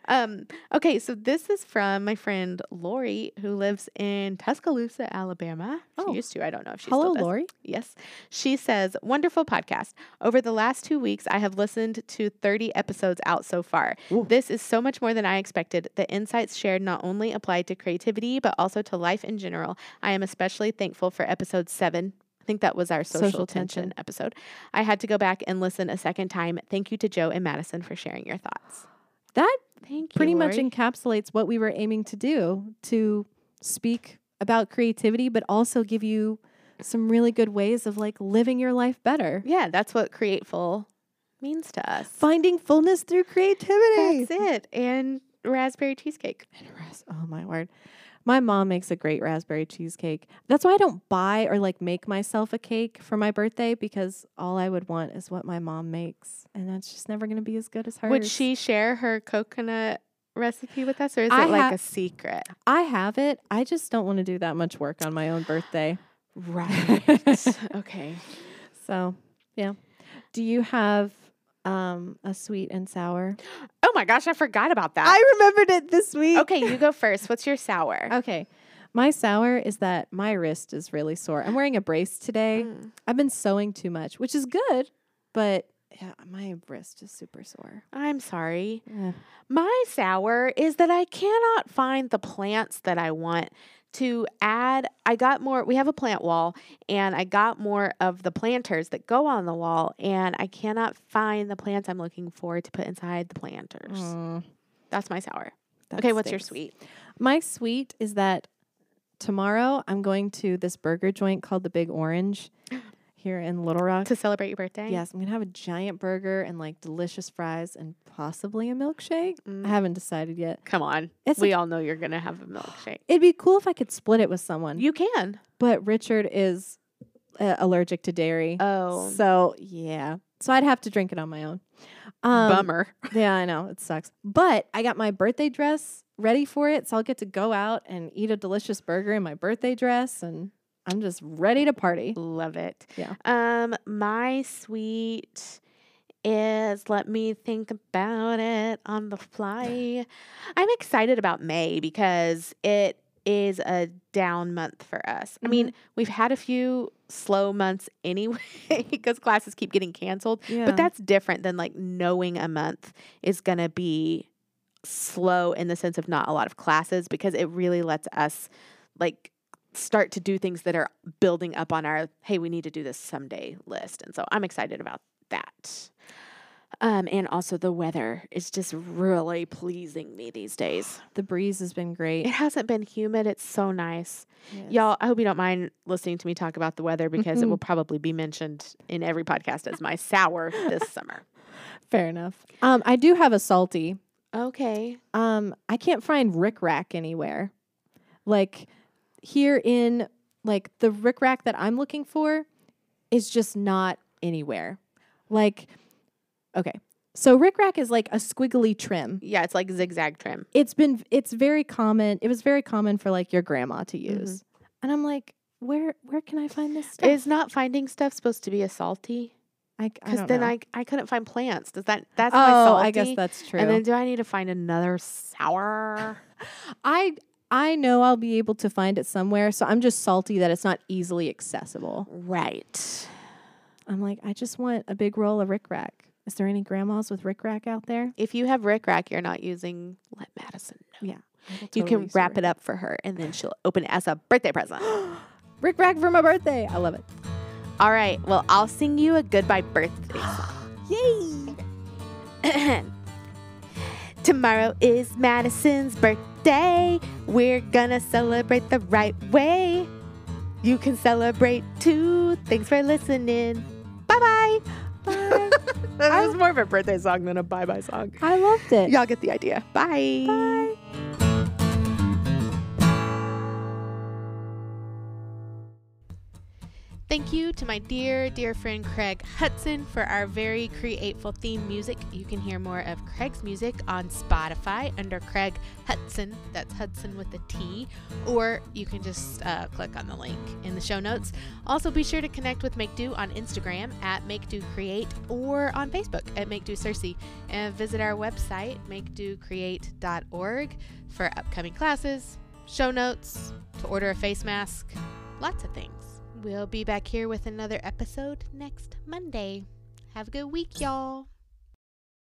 [SPEAKER 1] Um, okay, so this is from my friend Lori, who lives in Tuscaloosa, Alabama. She
[SPEAKER 2] Oh.
[SPEAKER 1] used to. I don't know if she's
[SPEAKER 2] Hello,
[SPEAKER 1] still does.
[SPEAKER 2] Lori.
[SPEAKER 1] Yes. She says, Wonderful podcast. Over the last two weeks, I have listened to 30 episodes out so far.
[SPEAKER 2] Ooh.
[SPEAKER 1] This is so much more than I expected. The insights shared not only apply to creativity, but also to life in general. I am especially thankful for episode seven. I think that was our social,
[SPEAKER 2] Social
[SPEAKER 1] tension.
[SPEAKER 2] tension.
[SPEAKER 1] episode. I had to go back and listen a second time. Thank you to Joe and Madison for sharing your thoughts.
[SPEAKER 2] That
[SPEAKER 1] Thank you.
[SPEAKER 2] pretty much encapsulates what we were aiming to do to speak about creativity, but also give you some really good ways of like living your life better.
[SPEAKER 1] Yeah, that's what createful means to us.
[SPEAKER 2] Finding fullness through creativity.
[SPEAKER 1] That's it. And raspberry cheesecake.
[SPEAKER 2] And ras- oh my word. My mom makes a great raspberry cheesecake. That's why I don't buy or like make myself a cake for my birthday because all I would want is what my mom makes. And that's just never going to be as good as hers.
[SPEAKER 1] Would she share her coconut recipe with us or is
[SPEAKER 2] I
[SPEAKER 1] it like
[SPEAKER 2] ha-
[SPEAKER 1] a secret?
[SPEAKER 2] I have it. I just don't want to do that much work on my own birthday.
[SPEAKER 1] Right. [laughs] okay.
[SPEAKER 2] So, yeah. Do you have um a sweet and sour?
[SPEAKER 1] Oh my gosh, I forgot about that.
[SPEAKER 2] I remembered it this week.
[SPEAKER 1] okay, you go first. What's your sour? [laughs]
[SPEAKER 2] Okay. My sour is that my wrist is really sore. I'm wearing a brace today.
[SPEAKER 1] Mm.
[SPEAKER 2] I've been sewing too much, which is good, but yeah, my wrist is super sore.
[SPEAKER 1] I'm sorry.
[SPEAKER 2] Yeah.
[SPEAKER 1] My sour is that I cannot find the plants that I want to add. I got more, we have a plant wall, and I got more of the planters that go on the wall, and I cannot find the plants I'm looking for to put inside the planters.
[SPEAKER 2] Mm,
[SPEAKER 1] That's my sour.
[SPEAKER 2] that
[SPEAKER 1] okay, what's your sweet?
[SPEAKER 2] My sweet is that tomorrow I'm going to this burger joint called the Big Orange [gasps] [gasps] here in Little Rock.
[SPEAKER 1] To celebrate your birthday?
[SPEAKER 2] Yes, I'm gonna have a giant burger and like delicious fries and possibly a milkshake.
[SPEAKER 1] Mm.
[SPEAKER 2] I haven't decided yet.
[SPEAKER 1] Come on.
[SPEAKER 2] It's
[SPEAKER 1] we all know you're to have a milkshake.
[SPEAKER 2] It'd be cool if I could split it with someone.
[SPEAKER 1] You can.
[SPEAKER 2] but Richard is uh, allergic to dairy.
[SPEAKER 1] Oh.
[SPEAKER 2] So yeah. So I'd have to drink it on my own. Um,
[SPEAKER 1] Bummer. [laughs]
[SPEAKER 2] Yeah, I know it sucks. But I got my birthday dress ready for it, so I'll get to go out and eat a delicious burger in my birthday dress, and I'm just ready to party.
[SPEAKER 1] Love it.
[SPEAKER 2] Yeah.
[SPEAKER 1] Um, my sweet is let me think about it on the fly. I'm excited about May because it is a down month for us. I mean, we've had a few slow months [laughs] anyway because classes keep getting canceled,
[SPEAKER 2] Yeah.
[SPEAKER 1] but that's different than like knowing a month is going to be slow in the sense of not a lot of classes because it really lets us like start to do things that are building up on our hey we need to do this someday list and so i'm excited about that um, and also the weather is just really pleasing me these days [gasps]
[SPEAKER 2] the breeze has been great.
[SPEAKER 1] it hasn't been humid it's so nice
[SPEAKER 2] Yes.
[SPEAKER 1] y'all i hope you don't mind listening to me talk about the weather because it will probably be mentioned in every podcast as my sour this [laughs] summer
[SPEAKER 2] Fair enough. Um, I do have a salty.
[SPEAKER 1] okay
[SPEAKER 2] Um, I can't find Rick Rack anywhere. Like here in like the Rick Rack that I'm looking for is just not anywhere. Like, okay. So Rick Rack is like a squiggly trim.
[SPEAKER 1] yeah it's like zigzag trim
[SPEAKER 2] It's been it's very common. It was very common for like your grandma to mm-hmm. use. And I'm like, where where can I find this stuff?
[SPEAKER 1] is not finding stuff supposed to be a salty because then
[SPEAKER 2] know.
[SPEAKER 1] I, I couldn't find plants does that that's
[SPEAKER 2] oh,
[SPEAKER 1] my salty
[SPEAKER 2] I guess that's true.
[SPEAKER 1] and then do i need to find another sour [laughs]
[SPEAKER 2] I I know I'll be able to find it somewhere, so I'm just salty that it's not easily accessible.
[SPEAKER 1] right
[SPEAKER 2] I'm like, I just want a big roll of Rick Rack. Is there any grandmas with Rick Rack out there?
[SPEAKER 1] if you have Rick Rack you're not using, let Madison know. Yeah. You can wrap it up for her and then she'll open it as a birthday present. [gasps]
[SPEAKER 2] Rick Rack for my birthday. I love it.
[SPEAKER 1] All right. Well, I'll sing you a goodbye birthday song. [gasps]
[SPEAKER 2] Yay! [clears throat]
[SPEAKER 1] Tomorrow is Madison's birthday. We're gonna celebrate the right way. You can celebrate too. Thanks for listening. Bye bye. [laughs]
[SPEAKER 2] Bye.
[SPEAKER 1] that was more of a birthday song than a bye bye song.
[SPEAKER 2] I loved it.
[SPEAKER 1] Y'all get the idea. Bye.
[SPEAKER 2] Bye.
[SPEAKER 1] Thank you to my dear, dear friend Craig Hutson for our very createful theme music. You can hear more of Craig's music on Spotify under Craig Hutson. That's Hutson with a T. Or you can just uh, click on the link in the show notes. Also, be sure to connect with Make Do on Instagram at Make Do Create or on Facebook at Make Do Searcy. And visit our website, makedocreate.org, for upcoming classes, show notes, to order a face mask, lots of things. We'll be back here with another episode next Monday. Have a good week, y'all.